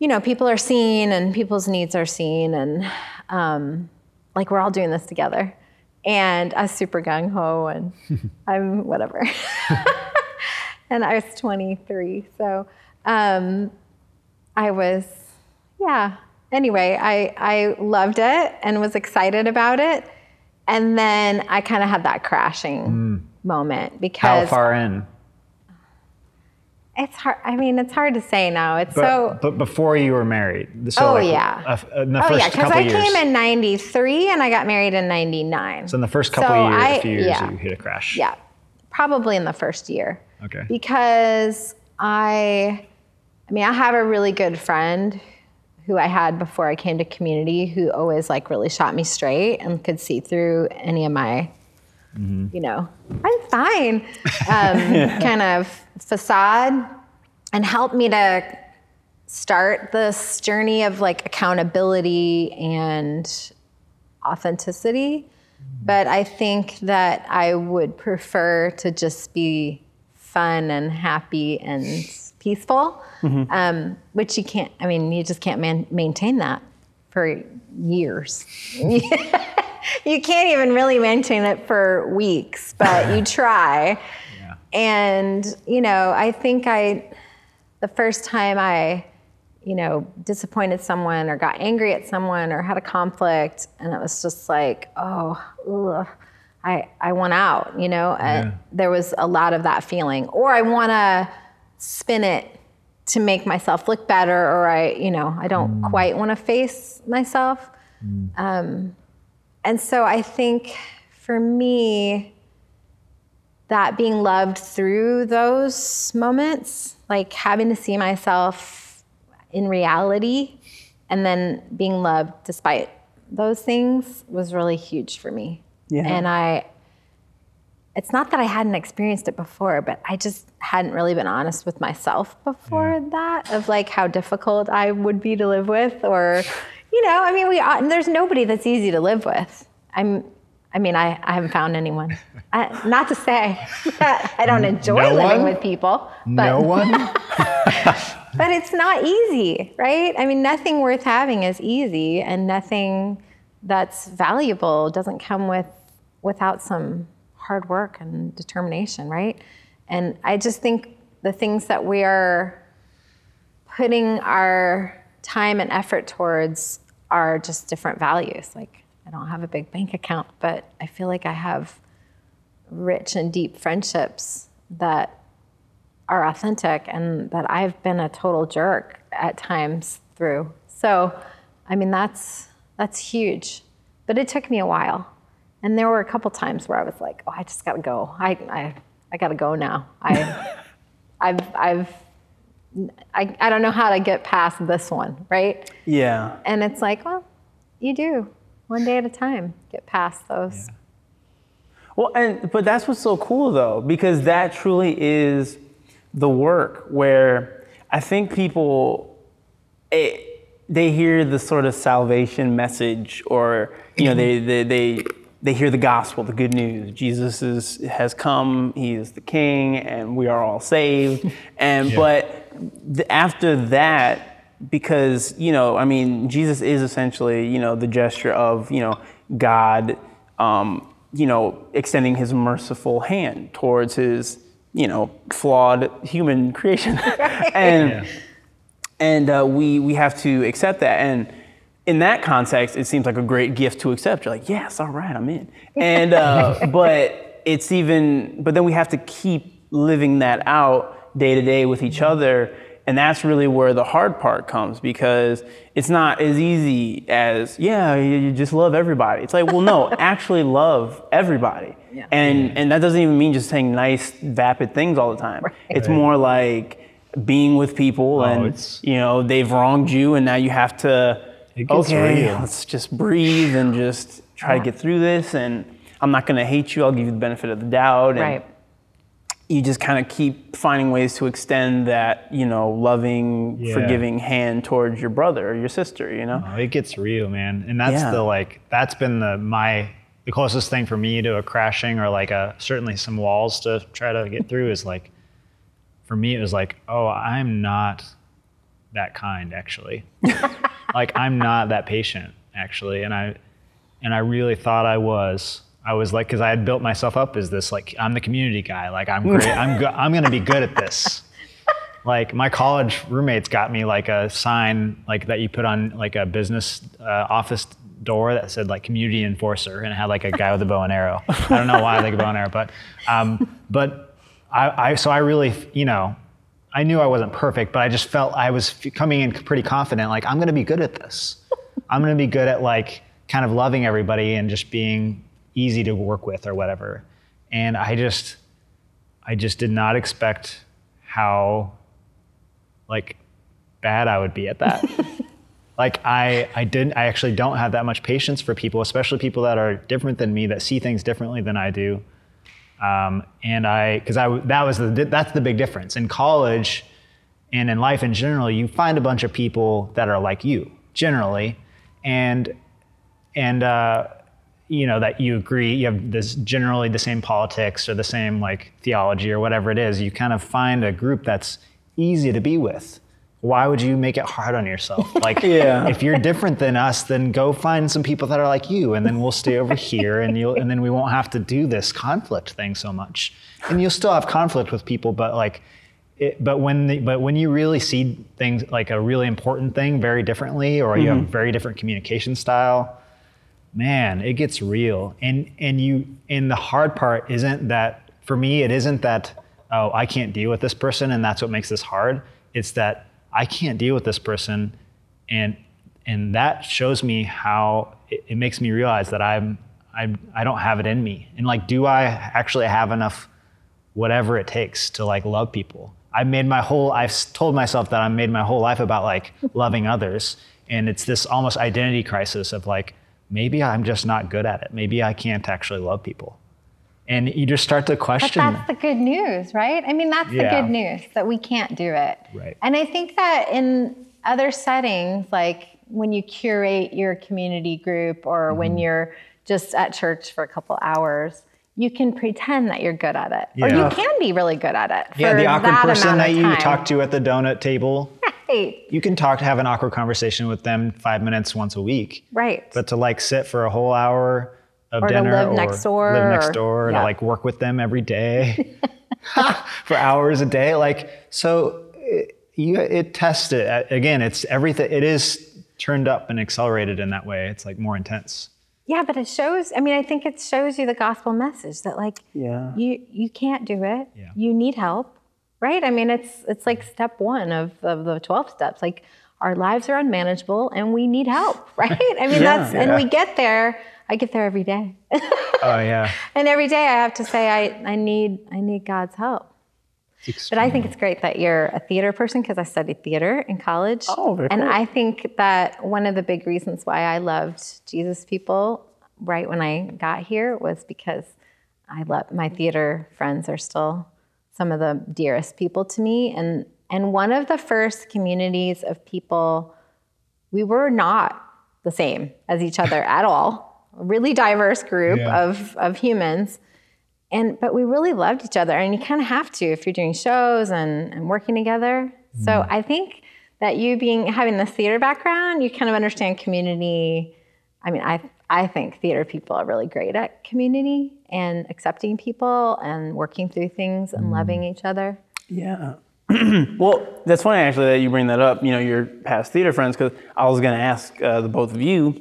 you know people are seen and people's needs are seen and um, like we're all doing this together. And I was super gung ho and I'm whatever. and I was 23, so um, I was yeah. Anyway, I, I loved it and was excited about it. And then I kind of had that crashing moment because. how far in it's hard. I mean, it's hard to say now. It's but, so. but before you were married so Oh, like, yeah. uh, in the Oh first yeah, because I years came in '93 and I got married in '99. so in the first couple So years I- a few years yeah. you hit a crash Yeah, probably in the first year. Okay. Because I, I mean, I have a really good friend who I had before I came to community who always like really shot me straight and could see through any of my, you know, I'm fine, um, kind of facade and helped me to start this journey of like accountability and authenticity. But I think that I would prefer to just be fun and happy and peaceful, um, which you can't, I mean, you just can't man- maintain that for years. you can't even really maintain it for weeks, but you try. And, you know, I think I, the first time I you know, disappointed someone or got angry at someone or had a conflict, and it was just like, oh, ugh, I I want out, you know. And Yeah. there was a lot of that feeling, or I want to spin it to make myself look better, or I, you know, I don't quite want to face myself. Um, and so I think for me, that being loved through those moments, like having to see myself in reality and then being loved despite those things was really huge for me. Yeah. And I, it's not that I hadn't experienced it before, but I just hadn't really been honest with myself before that of like how difficult I would be to live with or, you know, I mean, we, uh, there's nobody that's easy to live with. I'm, I mean, I, I haven't found anyone. I, not to say that I don't enjoy No living one? with people, but no one? but it's not easy, right? I mean, nothing worth having is easy, and nothing that's valuable doesn't come with without some hard work and determination, right? And I just think the things that we are putting our time and effort towards are just different values. Like, I don't have a big bank account, but I feel like I have rich and deep friendships that are authentic and that I've been a total jerk at times through. So, I mean, that's that's huge. But it took me a while. And there were a couple times where I was like, "Oh, I just got to go. I I I got to go now. I I've I've I, I don't know how to get past this one, right? Yeah. And it's like, well, you do. One day at a time, get past those. Well, and but that's what's so cool though, because that truly is the work where I think people eh, they hear the sort of salvation message, or you know, they they they they hear the gospel, the good news. Jesus is has come. He is the King, and we are all saved. And but th- after that, because you know i mean jesus is essentially you know the gesture of you know god um, you know extending his merciful hand towards his you know flawed human creation and and uh, we we have to accept that and in that context it seems like a great gift to accept. You're like yes all right i'm in. And uh, but it's even but then we have to keep living that out day to day with each other. And that's really where the hard part comes because it's not as easy as yeah you, you just love everybody. It's like well no actually love everybody. Yeah. and and that doesn't even mean just saying nice vapid things all the time. It's Right. more like being with people and it's- you know they've wronged you and now you have to okay real. let's just breathe and just try Yeah. to get through this and i'm not going to hate you i'll give you the benefit of the doubt and Right. you just kind of keep finding ways to extend that you know loving Yeah. forgiving hand towards your brother or your sister you know Oh, it gets real, man. And that's Yeah. the like that's been the my the closest thing for me to a crashing or like a certainly some walls to try to get through is like for me it was like, oh, I'm not that kind actually. like I'm not that patient actually. And I and I really thought I was. I was like, because I had built myself up as this, like, I'm the community guy. Like, I'm great. I'm go- I'm gonna be good at this. Like, my college roommates got me like a sign, like that you put on like a business uh, office door that said like community enforcer, and it had like a guy with a bow and arrow. I don't know why I like a bow and arrow, but um, but I, I so I really, you know, I knew I wasn't perfect, but I just felt I was f- coming in pretty confident. Like, I'm gonna be good at this. I'm gonna be good at like kind of loving everybody and just being easy to work with or whatever. And I just, I just did not expect how like bad I would be at that. like I, I didn't, I actually don't have that much patience for people, especially people that are different than me, that see things differently than I do. Um, and I, because I, that was the, that's the big difference in college and in life in general. You find a bunch of people that are like you generally, and and uh, you know that you agree. You have this generally the same politics or the same like theology or whatever it is. You kind of find a group that's easy to be with. Why would you make it hard on yourself? Like, Yeah. if you're different than us, then go find some people that are like you, and then we'll stay over here, and you'll, and then we won't have to do this conflict thing so much. And you'll still have conflict with people, but like, it, but when the, but when you really see things like a really important thing very differently, or you have a very different communication style, man, it gets real. And and you and the hard part isn't that for me. It isn't that oh I can't deal with this person, and that's what makes this hard. It's that I can't deal with this person, and and that shows me how it, it makes me realize that I'm I I don't have it in me. And like, do I actually have enough? whatever it takes to like love people. I made my whole I've told myself that I made my whole life about like loving others and it's this almost identity crisis of like maybe I'm just not good at it. Maybe I can't actually love people. And you just start to question. But that's the good news, right? I mean, that's Yeah. the good news that we can't do it. Right. And I think that in other settings, like when you curate your community group or Mm-hmm. when you're just at church for a couple hours, you can pretend that you're good at it. Or you can be really good at it. yeah, for the awkward that person that you talk to at the donut table. Right. You can talk have an awkward conversation with them 5 minutes once a week. Right. But to like sit for a whole hour of Or to dinner live or next door live next or- door yeah. to like work with them every day for hours a day like so it, you it tests it again it's everything it is turned up and accelerated in that way it's like more intense Yeah, but it shows. I mean, I think it shows you the gospel message that like Yeah. you you can't do it. Yeah. You need help, right? I mean, it's it's like step one of of the twelve steps. Like our lives are unmanageable and we need help, right? I mean, Yeah. that's and we get there. I get there every day, oh yeah and every day I have to say I I need I need God's help. But I think it's great that you're a theater person because I studied theater in college. Oh, very And cool. I think that one of the big reasons why I loved Jesus People right when I got here was because I love my theater friends are still some of the dearest people to me. And and one of the first communities of people, we were not the same as each other at all. A really diverse group Yeah. of, of humans and but we really loved each other and you kind of have to if you're doing shows and, and working together so i think that you being having this theater background you kind of understand community i mean i i think theater people are really great at community and accepting people and working through things and loving each other Yeah. well, that's funny actually that you bring that up. You know, your past theater friends, because I was going to ask uh, the both of you,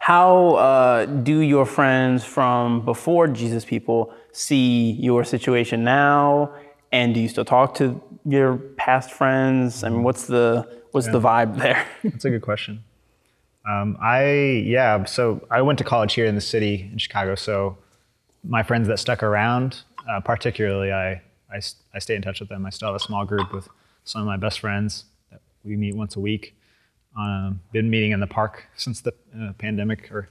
how uh, do your friends from before Jesus people see your situation now, and do you still talk to your past friends? I mean, what's the what's the vibe there? That's a good question. Um, I yeah, so I went to college here in the city in Chicago. So my friends that stuck around, uh, particularly, I stay in touch with them. I still have a small group with some of my best friends that we meet once a week. Um, been meeting in the park since the uh, pandemic, or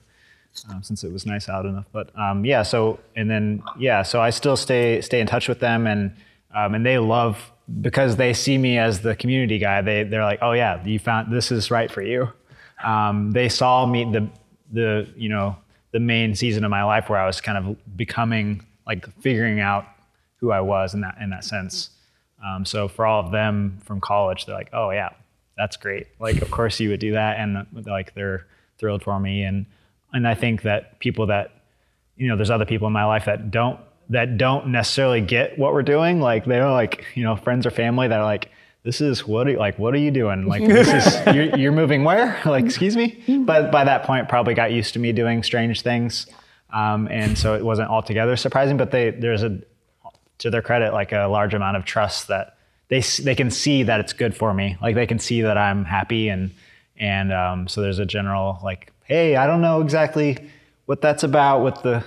um, since it was nice out enough. But um, yeah, so and then yeah, so I still stay stay in touch with them, and um, and they love because they see me as the community guy. They they're like, oh yeah, you found this is right for you. Um, they saw me the the you know the main season of my life where I was kind of becoming like figuring out who I was in that in that sense. Um, so for all of them from college, they're like, oh yeah, that's great. Like of course you would do that, and like they're thrilled for me. And and I think that people that you know, there's other people in my life that don't that don't necessarily get what we're doing. Like they're like you know friends or family that are like. This is what are you, like what are you doing? Like this is you're, you're moving where? Like excuse me. But by that point, probably got used to me doing strange things, um, and so it wasn't altogether surprising. But they there's a to their credit, like a large amount of trust that they they can see that it's good for me. Like they can see that I'm happy, and and um, so there's a general like, hey, I don't know exactly what that's about with the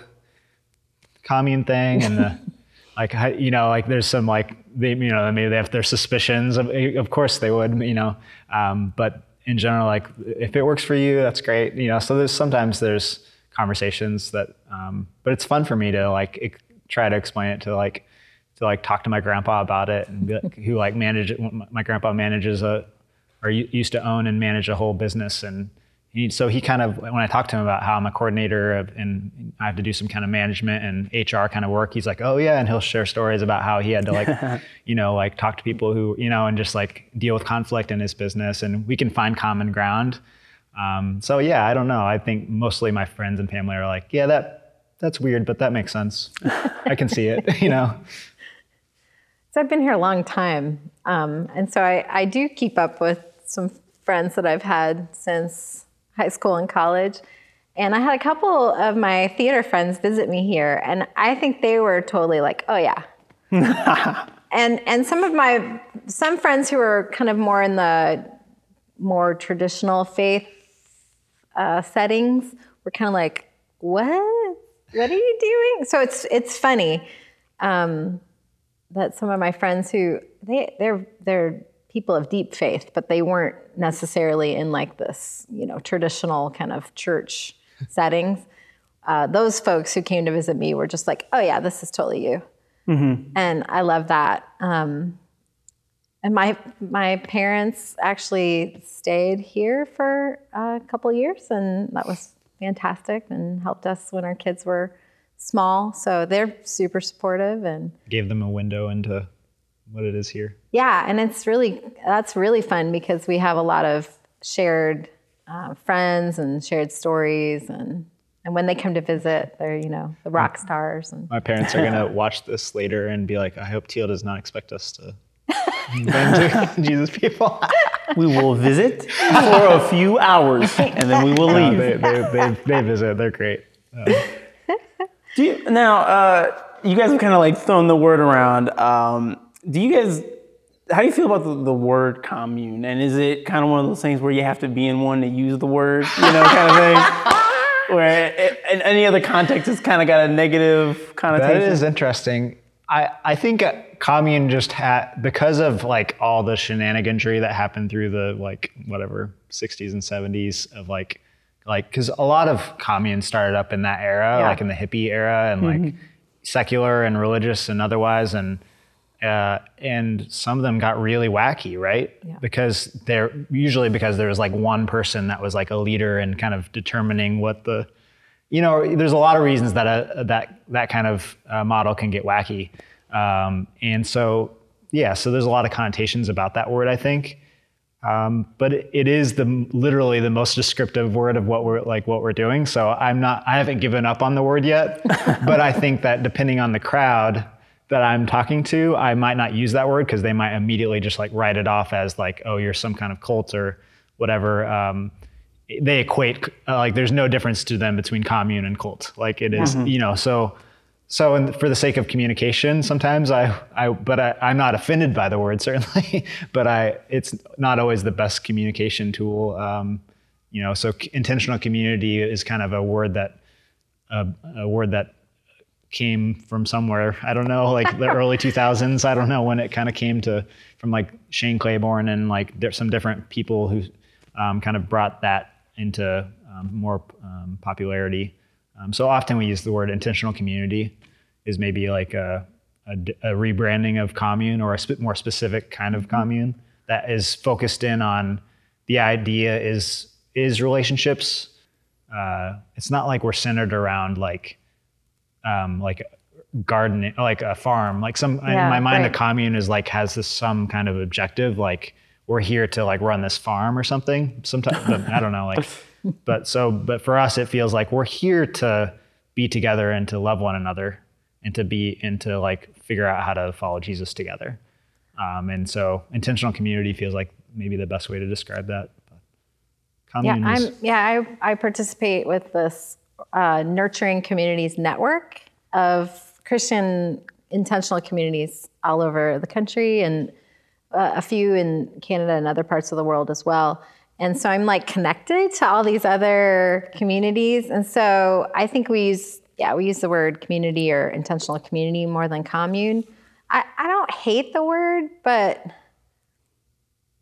commune thing and the like, you know, like there's some like they you know maybe they have their suspicions. Of, of course they would, you know, um, but in general, like if it works for you, that's great. You know, so there's sometimes there's conversations that, um, but it's fun for me to like try to explain it to like to like talk to my grandpa about it and be like, who like manage my grandpa manages a or used to own and manage a whole business. And he, so he kind of when I talked to him about how I'm a coordinator of, and I have to do some kind of management and HR kind of work he's like oh yeah. And he'll share stories about how he had to like you know like talk to people who you know and just like deal with conflict in his business. And we can find common ground. Um, so yeah I don't know. I think mostly my friends and family are like yeah that that's weird but that makes sense. I can see it you know So I've been here a long time. Um, and so I, I do keep up with some friends that I've had since high school and college. And I had a couple of my theater friends visit me here, and I think they were totally like, "Oh yeah." and and some of my some friends who are kind of more in the more traditional faith uh, settings were kind of like, "What? What are you doing?" So it's it's funny um, that some of my friends who they they're they're people of deep faith, but they weren't necessarily in like this, you know, traditional kind of church settings. Uh, those folks who came to visit me were just like, "Oh yeah, this is totally you," mm-hmm. and I love that. Um, and my my parents actually stayed here for a couple years, and that was fantastic, and helped us when our kids were small. So they're super supportive and gave them a window into what it is here. Yeah, and it's really that's really fun because we have a lot of shared uh, friends and shared stories and and when they come to visit, they're you know the rock stars. And my parents are gonna watch this later and be like, I hope Teel does not expect us to bend Jesus people. we will visit for a few hours and then we will leave. they, they, they, they, visit. They're great. Uh, do you, now, uh, you guys have kind of like thrown the word around. Um, do you guys how do you feel about the, the, word commune? And is it kind of one of those things where you have to be in one to use the word you know kind of thing? Where it, in any other context it's kind of got a negative connotation? That is interesting. I, I think commune just had because of like all the shenaniganry that happened through the like whatever 60s and 70s of like like because a lot of communes started up in that era yeah. like in the hippie era and mm-hmm. like secular and religious and otherwise and uh, and some of them got really wacky, right? Yeah. Because they're usually because there was like one person that was like a leader and kind of determining what the, you know, there's a lot of reasons that a, that that kind of uh, model can get wacky, um, and so yeah, so there's a lot of connotations about that word, I think. Um, but it, it is the literally the most descriptive word of what we're like what we're doing. So I'm not I haven't given up on the word yet, but I think that depending on the crowd, that I'm talking to, I might not use that word because they might immediately just like write it off as like, oh, you're some kind of cult or whatever. Um, they equate uh, like there's no difference to them between commune and cult. Like it is, mm-hmm. you know. So, so in, for the sake of communication, sometimes I, I, but I, I'm not offended by the word certainly, but I, it's not always the best communication tool. Um, you know, so intentional community is kind of a word that, uh, a word that came from somewhere. I don't know, like the early 2000s. I don't know when it kind of came to from like Shane Claiborne and like there's some different people who um, kind of brought that into um, more um, popularity. Um, so often we use the word intentional community is maybe like a, a, a rebranding of commune or a sp- more specific kind of mm-hmm. commune that is focused in on the idea is is relationships. Uh, it's not like we're centered around like um, like gardening, like a farm. Like some yeah, in my mind, right. a commune is like has this some kind of objective, like we're here to like run this farm or something. Sometimes I don't know, like, but so but for us, it feels like we're here to be together and to love one another and to be and to like figure out how to follow Jesus together. Um, and so intentional community feels like maybe the best way to describe that. yeah, I'm, yeah, I, I participate with this uh, Nurturing Communities Network of Christian intentional communities all over the country and uh, a few in Canada and other parts of the world as well. And so I'm like connected to all these other communities. And so I think we use, yeah, we use the word community or intentional community more than commune. I, I don't hate the word, but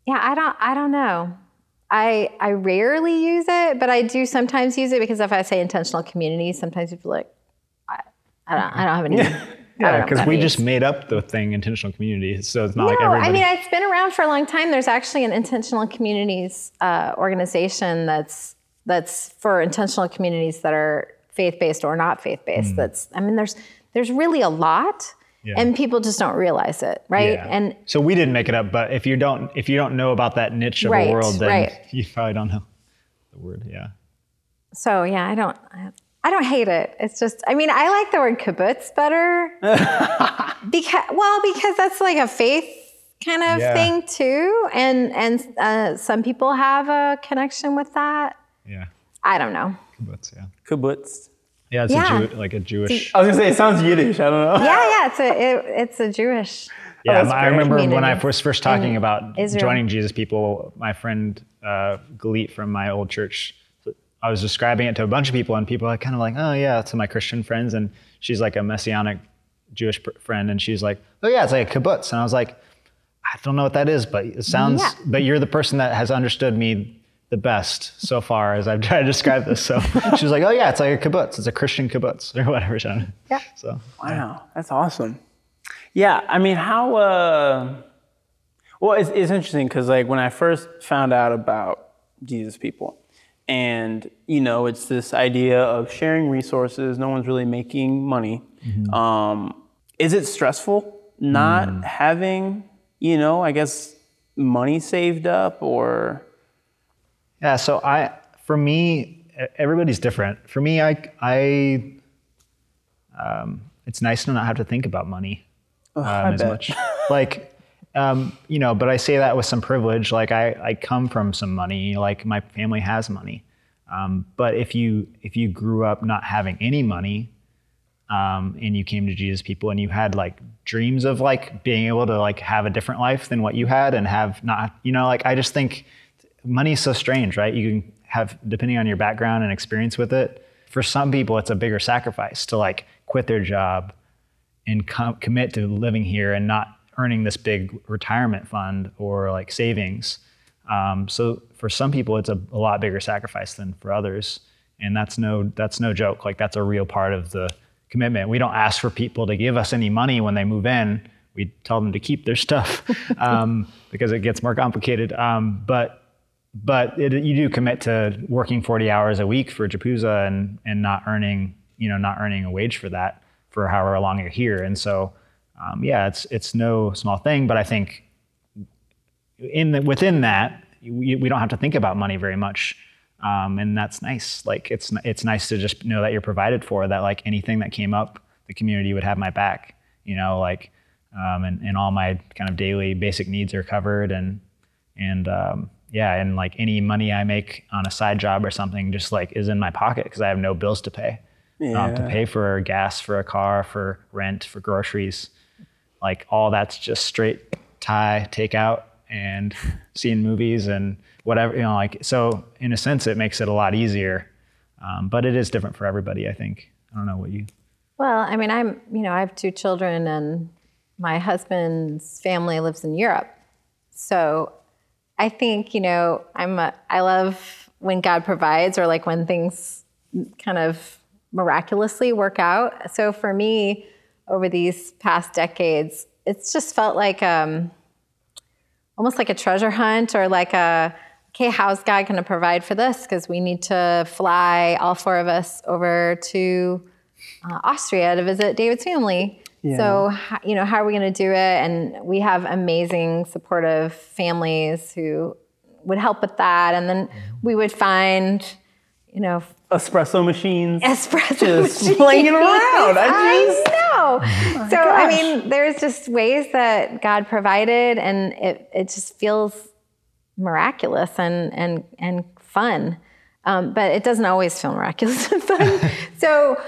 yeah, I don't, I don't know. I I rarely use it, but I do sometimes use it because if I say intentional community, sometimes people like, I, I don't I don't have any. Yeah. Because we means. just made up the thing intentional community, so it's not no, like everybody. I mean, it's been around for a long time. There's actually an intentional communities uh, organization that's that's for intentional communities that are faith based or not faith based. Mm. That's I mean, there's there's really a lot. Yeah. And people just don't realize it, right? Yeah. And so we didn't make it up, but if you don't if you don't know about that niche of right, a world, then right. you probably don't know the word. Yeah. So yeah, I don't. I, I don't hate it. It's just, I mean, I like the word kibbutz better because, well, because that's like a faith kind of Yeah. thing too, and and uh, some people have a connection with that. Yeah. I don't know. Kibbutz, yeah. Kibbutz. Yeah, it's Yeah. A Jew, like a Jewish. I was gonna say it sounds Yiddish. I don't know. Yeah, yeah, it's a it, it's a Jewish. Yeah, that's I great. remember when I Community was first talking about Israel. joining Jesus people, my friend uh, Galit from my old church, I was describing it to a bunch of people, and people are kind of like, oh, yeah, to my Christian friends. And she's like a messianic Jewish pr- friend, and she's like, oh, yeah, it's like a kibbutz. And I was like, I don't know what that is, but it sounds, Yeah. but you're the person that has understood me the best so far as I've tried to describe this. So she was like, oh, yeah, it's like a kibbutz. It's a Christian kibbutz or whatever. Yeah. So Wow, that's awesome. Yeah, I mean, how? Uh, well, it's, it's interesting because like when I first found out about Jesus people, and you know, it's this idea of sharing resources. No one's really making money. Um, is it stressful not having, you know, I guess money saved up or? Yeah, so I for me everybody's different. For me I I um, it's nice to not have to think about money um, as bet. much. like um, you know, but I say that with some privilege. Like I, I come from some money. Like my family has money. Um, but if you if you grew up not having any money, um, and you came to Jesus people and you had like dreams of like being able to like have a different life than what you had and have not, you know, like I just think money is so strange, right? You can have, depending on your background and experience with it, for some people, it's a bigger sacrifice to like quit their job and com- commit to living here and not earning this big retirement fund or like savings. Um, so for some people, it's a, a lot bigger sacrifice than for others, and that's no that's no joke. Like that's a real part of the commitment. We don't ask for people to give us any money when they move in. We tell them to keep their stuff um, because it gets more complicated. Um, but but it, you do commit to working 40 hours a week for JPUSA and and not earning you know not earning a wage for that for however long you're here. And so um, yeah, it's it's no small thing. But I think in the, within that we, we don't have to think about money very much. Um, and that's nice. Like it's it's nice to just know that you're provided for. That like anything that came up, the community would have my back. You know, like um, and and all my kind of daily basic needs are covered. And and um, yeah, and like any money I make on a side job or something, just like is in my pocket because I have no bills to pay. Um, to pay for gas, for a car, for rent, for groceries, like all that's just straight Thai takeout and seeing movies and whatever you know like so in a sense it makes it a lot easier um, but it is different for everybody i think i don't know what you Well, I mean, I'm, you know, I have two children and my husband's family lives in Europe. So I think, you know, I'm a, I love when God provides or like when things kind of miraculously work out. So for me, over these past decades, it's just felt like um, almost like a treasure hunt or like a okay how's god going to provide for this because we need to fly all four of us over to uh, austria to visit david's family so you know how are we going to do it and we have amazing supportive families who would help with that and then we would find you know Espresso machines. espresso Just machines. playing around. I just- know. So I mean, there's just ways that God provided, and it it just feels miraculous and and and fun. Um, but it doesn't always feel miraculous and fun. so,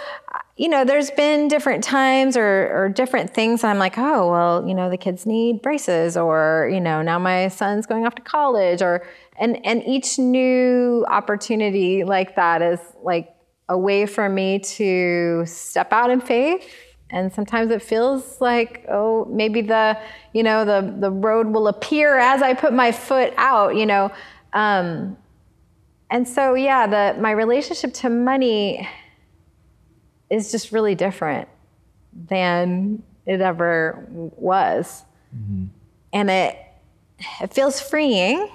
you know, there's been different times or, or different things. I'm like, oh, well, you know, the kids need braces, or you know, now my son's going off to college, or and and each new opportunity like that is like a way for me to step out in faith. And sometimes it feels like, oh, maybe the, you know, the the road will appear as I put my foot out, you know. Um, and so yeah the my relationship to money is just really different than it ever was. And it it feels freeing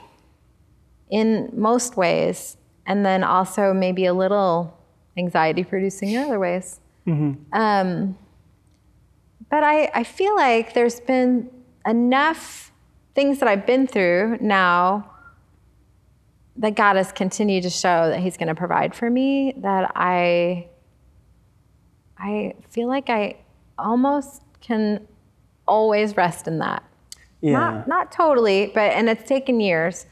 in most ways and then also maybe a little anxiety producing in other ways. Um, but I, I feel like there's been enough things that i've been through now that God has continued to show that He's going to provide for me, that I I feel like I almost can always rest in that. Yeah. Not not totally, but and it's taken years.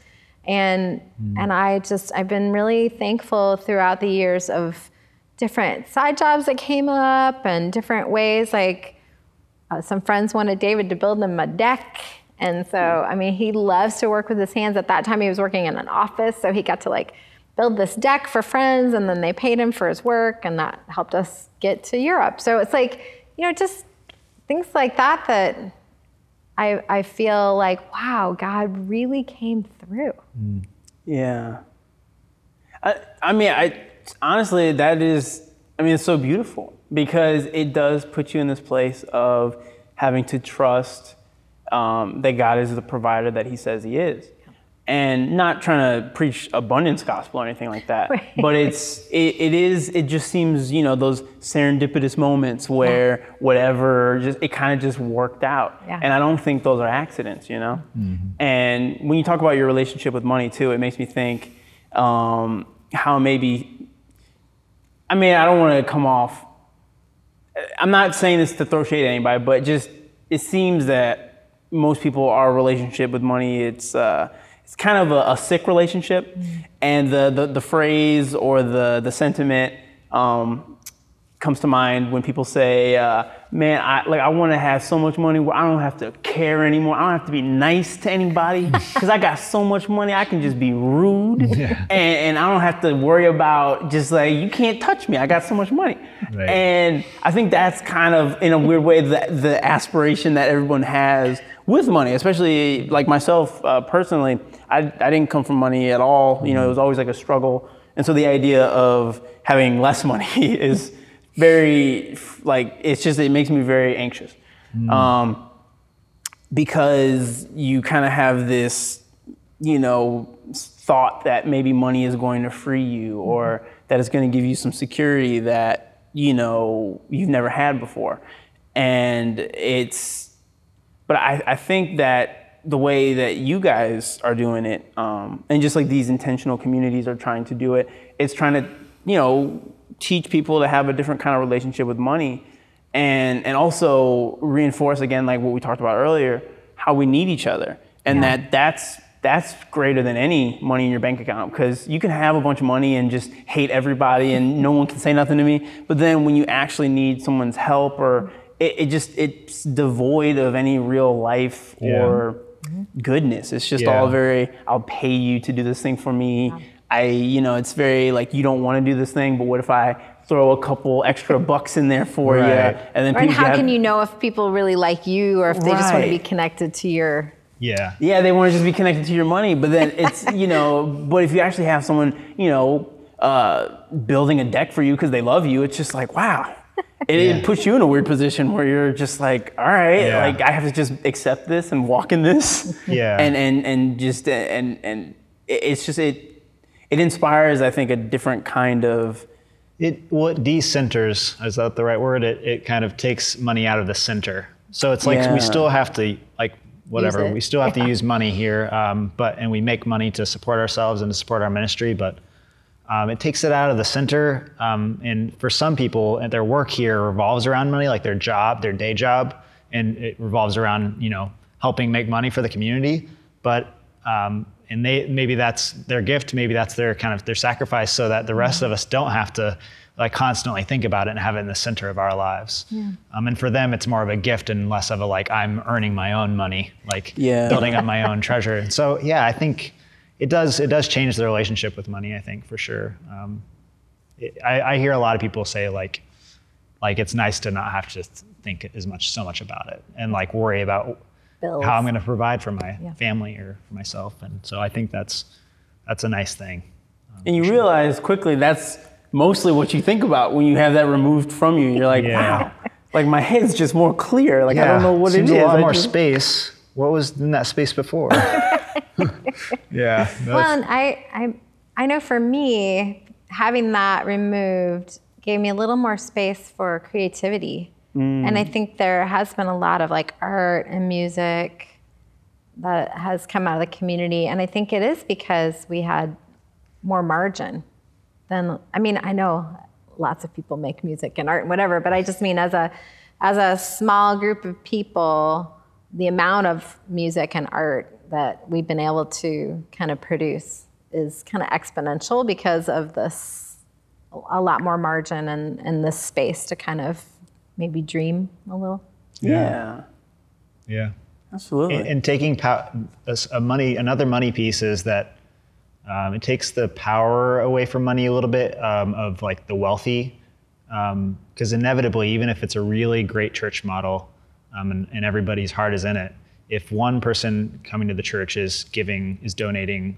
And mm. and I just I've been really thankful throughout the years of different side jobs that came up and different ways like uh, some friends wanted David to build them a deck. And so, I mean, he loves to work with his hands. At that time, he was working in an office, so he got to like build this deck for friends, and then they paid him for his work, and that helped us get to Europe. So it's like, you know, just things like that that I, I feel like, wow, God really came through. Yeah. I, I mean, I honestly, that is, I mean, it's so beautiful because it does put you in this place of having to trust um, that God is the provider that He says He is. And not trying to preach abundance gospel or anything like that, Right. but it's it, it is it just seems you know those serendipitous moments where whatever just it kind of just worked out, Yeah. and I don't think those are accidents, you know. And when you talk about your relationship with money too, it makes me think um, how maybe. I mean, I don't want to come off. I'm not saying this to throw shade at anybody, but just it seems that most people, our relationship with money, it's uh, it's kind of a, a sick relationship, and the, the the phrase or the the sentiment um, comes to mind when people say, uh, "Man, I like I want to have so much money where I don't have to care anymore. I don't have to be nice to anybody because I got so much money. I can just be rude, and, and I don't have to worry about just like you can't touch me. I got so much money." Right. And I think that's kind of in a weird way the, the aspiration that everyone has with money, especially like myself uh, personally. I, I didn't come from money at all. You know, it was always like a struggle. And so the idea of having less money is very like it's just it makes me very anxious. Um, because you kind of have this you know thought that maybe money is going to free you or that it's going to give you some security that you know you've never had before. And it's but I, I think that the way that you guys are doing it, um, and just like these intentional communities are trying to do it, it's trying to, you know, teach people to have a different kind of relationship with money, and and also reinforce again, like what we talked about earlier, how we need each other, and Yeah. that that's that's greater than any money in your bank account because you can have a bunch of money and just hate everybody and no one can say nothing to me. But then when you actually need someone's help or it, it just it's devoid of any real life Yeah. or goodness. It's just Yeah. all very I'll pay you to do this thing for me. I you know it's very like you don't want to do this thing, but what if I throw a couple extra bucks in there for Right. you and then Or and how have- can you know if people really like you or if they just want to be connected to your Yeah. Yeah, they want to just be connected to your money, but then it's you know, but if you actually have someone you know uh, building a deck for you because they love you, it's just like wow. It, it puts you in a weird position where you're just like, all right, Yeah. like I have to just accept this and walk in this, Yeah. and and and just and and it's just it it inspires, I think, a different kind of It well, it decenters. Is that the right word? It it kind of takes money out of the center. So it's like Yeah. we still have to like whatever. We still have to use money here, um, but and we make money to support ourselves and to support our ministry, but. Um, it takes it out of the center, um, and for some people, their work here revolves around money, like their job, their day job, and it revolves around you know helping make money for the community. But um, and they maybe that's their gift, maybe that's their kind of their sacrifice, so that the rest of us don't have to like constantly think about it and have it in the center of our lives. Um, and for them, it's more of a gift and less of a like I'm earning my own money, like Yeah. building up my own treasure. And so yeah, I think it does it does change the relationship with money. I think for sure. Um, it, I, I hear a lot of people say like like it's nice to not have to think as much so much about it and like worry about Bills. how I'm going to provide for my Yeah. family or for myself. And so I think that's that's a nice thing. Um, and you realize quickly that's mostly what you think about when you have that removed from you. You're like, Yeah. wow, like my head's just more clear. Like I don't know what Seems it is. a lot I more just- space. What was in that space before? yeah. Well, and I, I, I know for me, having that removed gave me a little more space for creativity. And I mm. think there has been a lot of like art and music that has come out of the community. And I think it is because we had more margin than, I mean, I know lots of people make music and art and whatever. But I just mean as a as a small group of people, the amount of music and art that we've been able to kind of produce is kind of exponential because of this a lot more margin and, and this space to kind of maybe dream a little. Yeah. Yeah. Absolutely. And, and taking pow- a, s- a money, another money piece is that um, it takes the power away from money a little bit um, of like the wealthy, because inevitably, even if it's a really great church model um, and, and everybody's heart is in it, if one person coming to the church is giving, is donating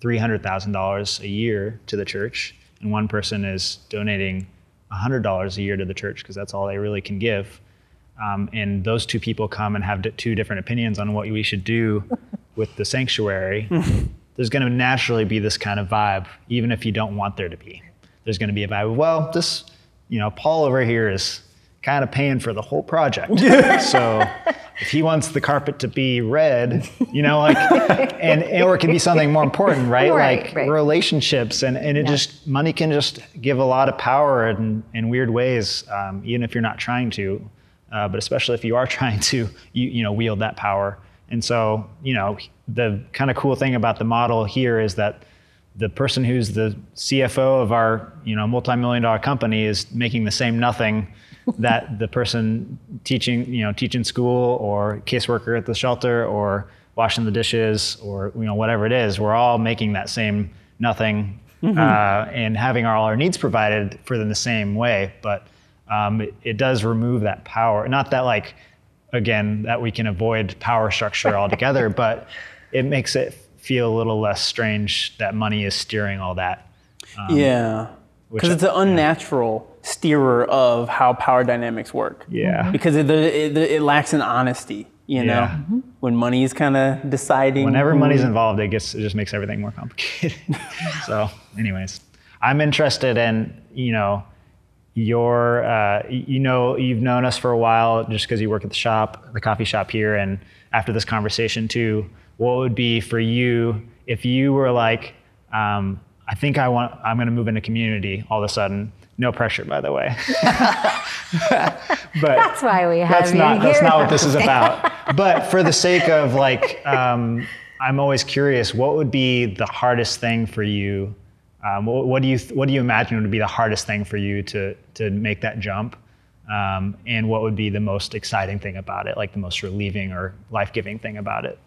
three hundred thousand dollars a year to the church, and one person is donating hundred dollars a year to the church because that's all they really can give um, and those two people come and have d- two different opinions on what we should do with the sanctuary, there's going to naturally be this kind of vibe, even if you don't want there to be. There's going to be a vibe of, well, this, you know, Paul over here is kind of paying for the whole project. so if he wants the carpet to be red, you know, like, and or it can be something more important, right? Right, like right. relationships, and and it just money can just give a lot of power in in weird ways, um, even if you're not trying to uh, but especially if you are trying to you, you know wield that power and so you know the kind of cool thing about the model here is that the person who's the cfo of our you know multi-million dollar company is making the same nothing that the person teaching you know teaching school or caseworker at the shelter or washing the dishes or you know whatever it is we're all making that same nothing uh, and having all our needs provided for them the same way but um, it, it does remove that power. Not that like, again, that we can avoid power structure altogether, but it makes it feel a little less strange that money is steering all that. yeah. Because it's an unnatural steerer of how power dynamics work. Yeah. Because it, it, it lacks an honesty, you know? Yeah. When money is kind of deciding. Whenever money's involved, it gets it just makes everything more complicated. so, anyways, I'm interested in you know your uh, you know you've known us for a while just because you work at the shop, the coffee shop here, and after this conversation too, what would be for you if you were like, um, I think I want I'm going to move into community all of a sudden. No pressure, by the way. but That's why we have that's you not that's not what this is about. but for the sake of like, um, I'm always curious. What would be the hardest thing for you? Um, what, what do you what do you imagine would be the hardest thing for you to to make that jump? Um, and what would be the most exciting thing about it, like the most relieving or life giving thing about it,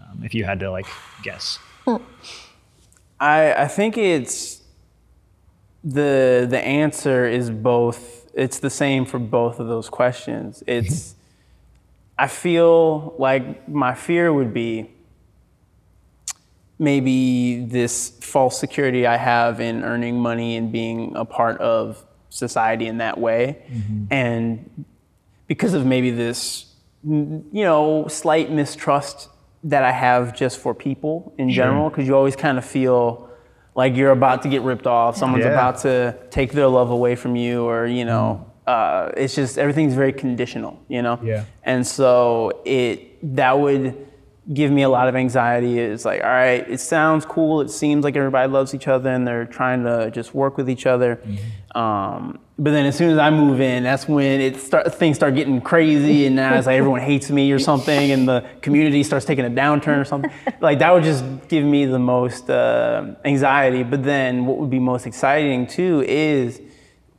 um, if you had to like guess? I, I think it's the the answer is both it's the same for both of those questions. Mm-hmm. It's I feel like my fear would be maybe this false security I have in earning money and being a part of society in that way. Mm-hmm. And because of maybe this, you know, slight mistrust that I have just for people in general, because you always kind of feel like you're about to get ripped off, someone's Yeah. about to take their love away from you, or, you know, uh, it's just everything's very conditional, you know? Yeah. And so it, that would give me a lot of anxiety. It's like, all right, it sounds cool. It seems like everybody loves each other and they're trying to just work with each other. Um, but then as soon as I move in, that's when it start things start getting crazy, and now it's like everyone hates me or something, and the community starts taking a downturn or something. Like that would just give me the most uh, anxiety. But then what would be most exciting too is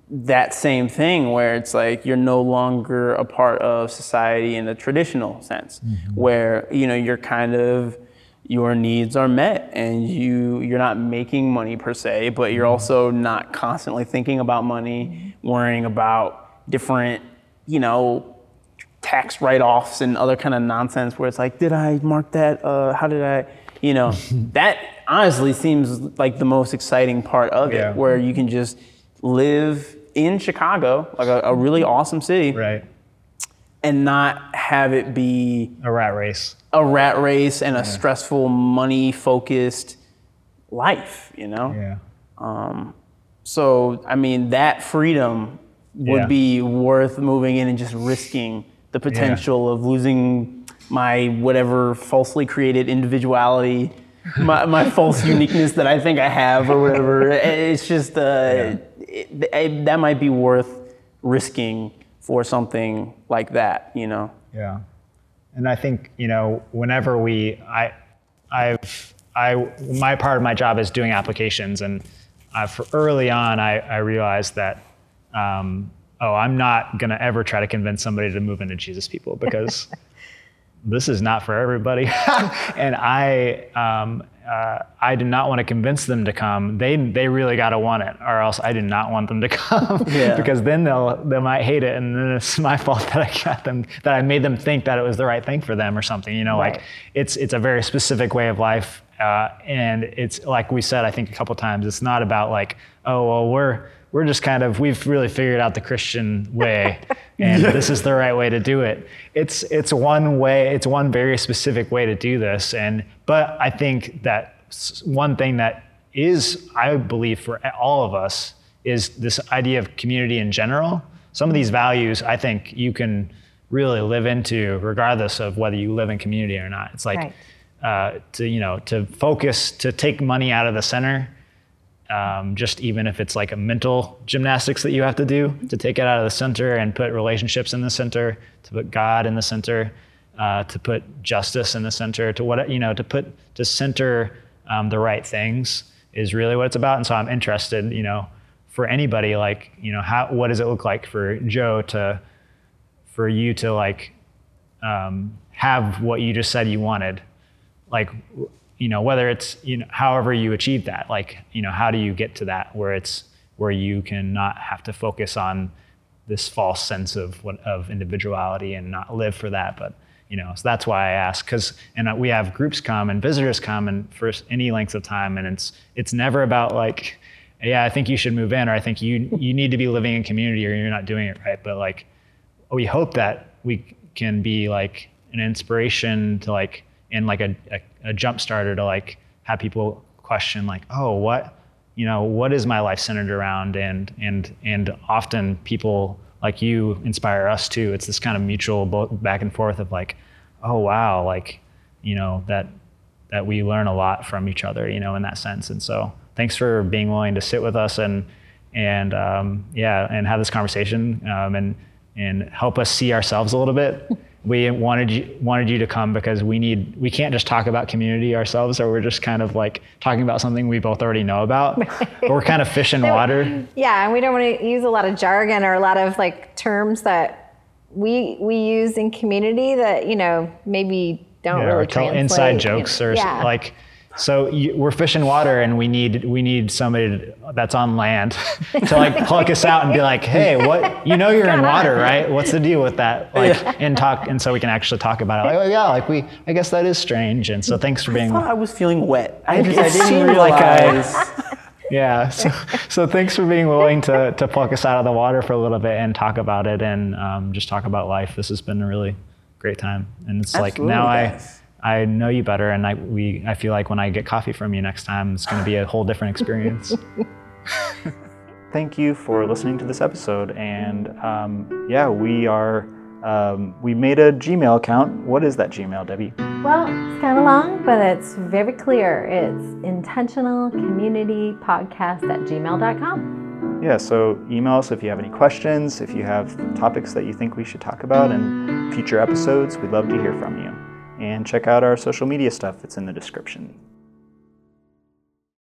that same thing where it's like you're no longer a part of society in a traditional sense where you know you're kind of your needs are met and you you're not making money per se but you're also not constantly thinking about money worrying about different you know tax write-offs and other kind of nonsense where it's like did i mark that? Uh, how did i you know that honestly seems like the most exciting part of Yeah. it where you can just live in chicago like a, a really awesome city Right. and not have it be A rat race. a rat race and a stressful money focused life you know Yeah. so i mean that freedom would Yeah. be worth moving in and just risking the potential of losing my whatever falsely created individuality my, my false uniqueness that i think i have or whatever it's just uh, it, it, that might be worth risking for something like that, you know? Yeah. And I think, you know, whenever we, I, I've, I, my part of my job is doing applications. And uh, for early on, I, I realized that, um, oh, I'm not going to ever try to convince somebody to move into Jesus People because this is not for everybody. and I, um, uh, I did not want to convince them to come. They they really got to want it, or else I did not want them to come Yeah. because then they'll they might hate it, and then it's my fault that I got them that I made them think that it was the right thing for them or something. You know, like it's it's a very specific way of life, uh, and it's like we said I think a couple times. It's not about like oh well we're we're just kind of we've really figured out the Christian way, and this is the right way to do it. It's it's one way. It's one very specific way to do this, and but I think that one thing that is I believe for all of us is this idea of community in general. Some of these values I think you can really live into regardless of whether you live in community or not. It's like Right. uh, to you know to focus to take money out of the center um, just even if it's like a mental gymnastics that you have to do to take it out of the center and put relationships in the center, to put God in the center, uh, to put justice in the center, to what you know, to put to center um, the right things is really what it's about. And so I'm interested, you know, for anybody like you know, how what does it look like for Joe to for you to like um, have what you just said you wanted like you know whether it's you know however you achieve that like you know how do you get to that where it's where you can not have to focus on this false sense of what of individuality and not live for that but you know so that's why i ask because and we have groups come and visitors come and for any length of time and it's it's never about like yeah i think you should move in or i think you you need to be living in community or you're not doing it right but like we hope that we can be like an inspiration to like and like a, a, a jump starter to like have people question like oh what you know what is my life centered around? And and and often people like you inspire us too. It's this kind of mutual back and forth of like oh wow like you know that that we learn a lot from each other you know in that sense. And so thanks for being willing to sit with us and and um, yeah and have this conversation um, and and help us see ourselves a little bit we wanted you wanted you to come because we need we can't just talk about community ourselves. Or we're just kind of like talking about something we both already know about. We're kind of fish in water. Yeah, and we don't want to use a lot of jargon or a lot of like terms that we we use in community that you know maybe don't yeah, really or tell translate, inside jokes or yeah. like so you, we're fish in water and we need we need somebody to- that's on land to like pluck us out and be like hey what you know you're in water right? What's the deal with that? Like and talk and so we can actually talk about it. Like oh yeah like we i guess that is strange. And so thanks for I being thought I was feeling wet. I just I didn't seemed like I- realize. yeah so, so thanks for being willing to, to pluck us out of the water for a little bit and talk about it and um, just talk about life. This has been a really great time. And it's like now guys. i i know you better and i we i feel like when i get coffee from you next time it's going to be a whole different experience Thank you for listening to this episode. And um, yeah, we are. Um, we made a Gmail account. What is that Gmail, Debbie? Well, it's kind of long, but it's very clear. It's intentional community podcast at gmail.com. Yeah, so email us if you have any questions, if you have topics that you think we should talk about in future episodes. We'd love to hear from you. And check out our social media stuff, it's in the description.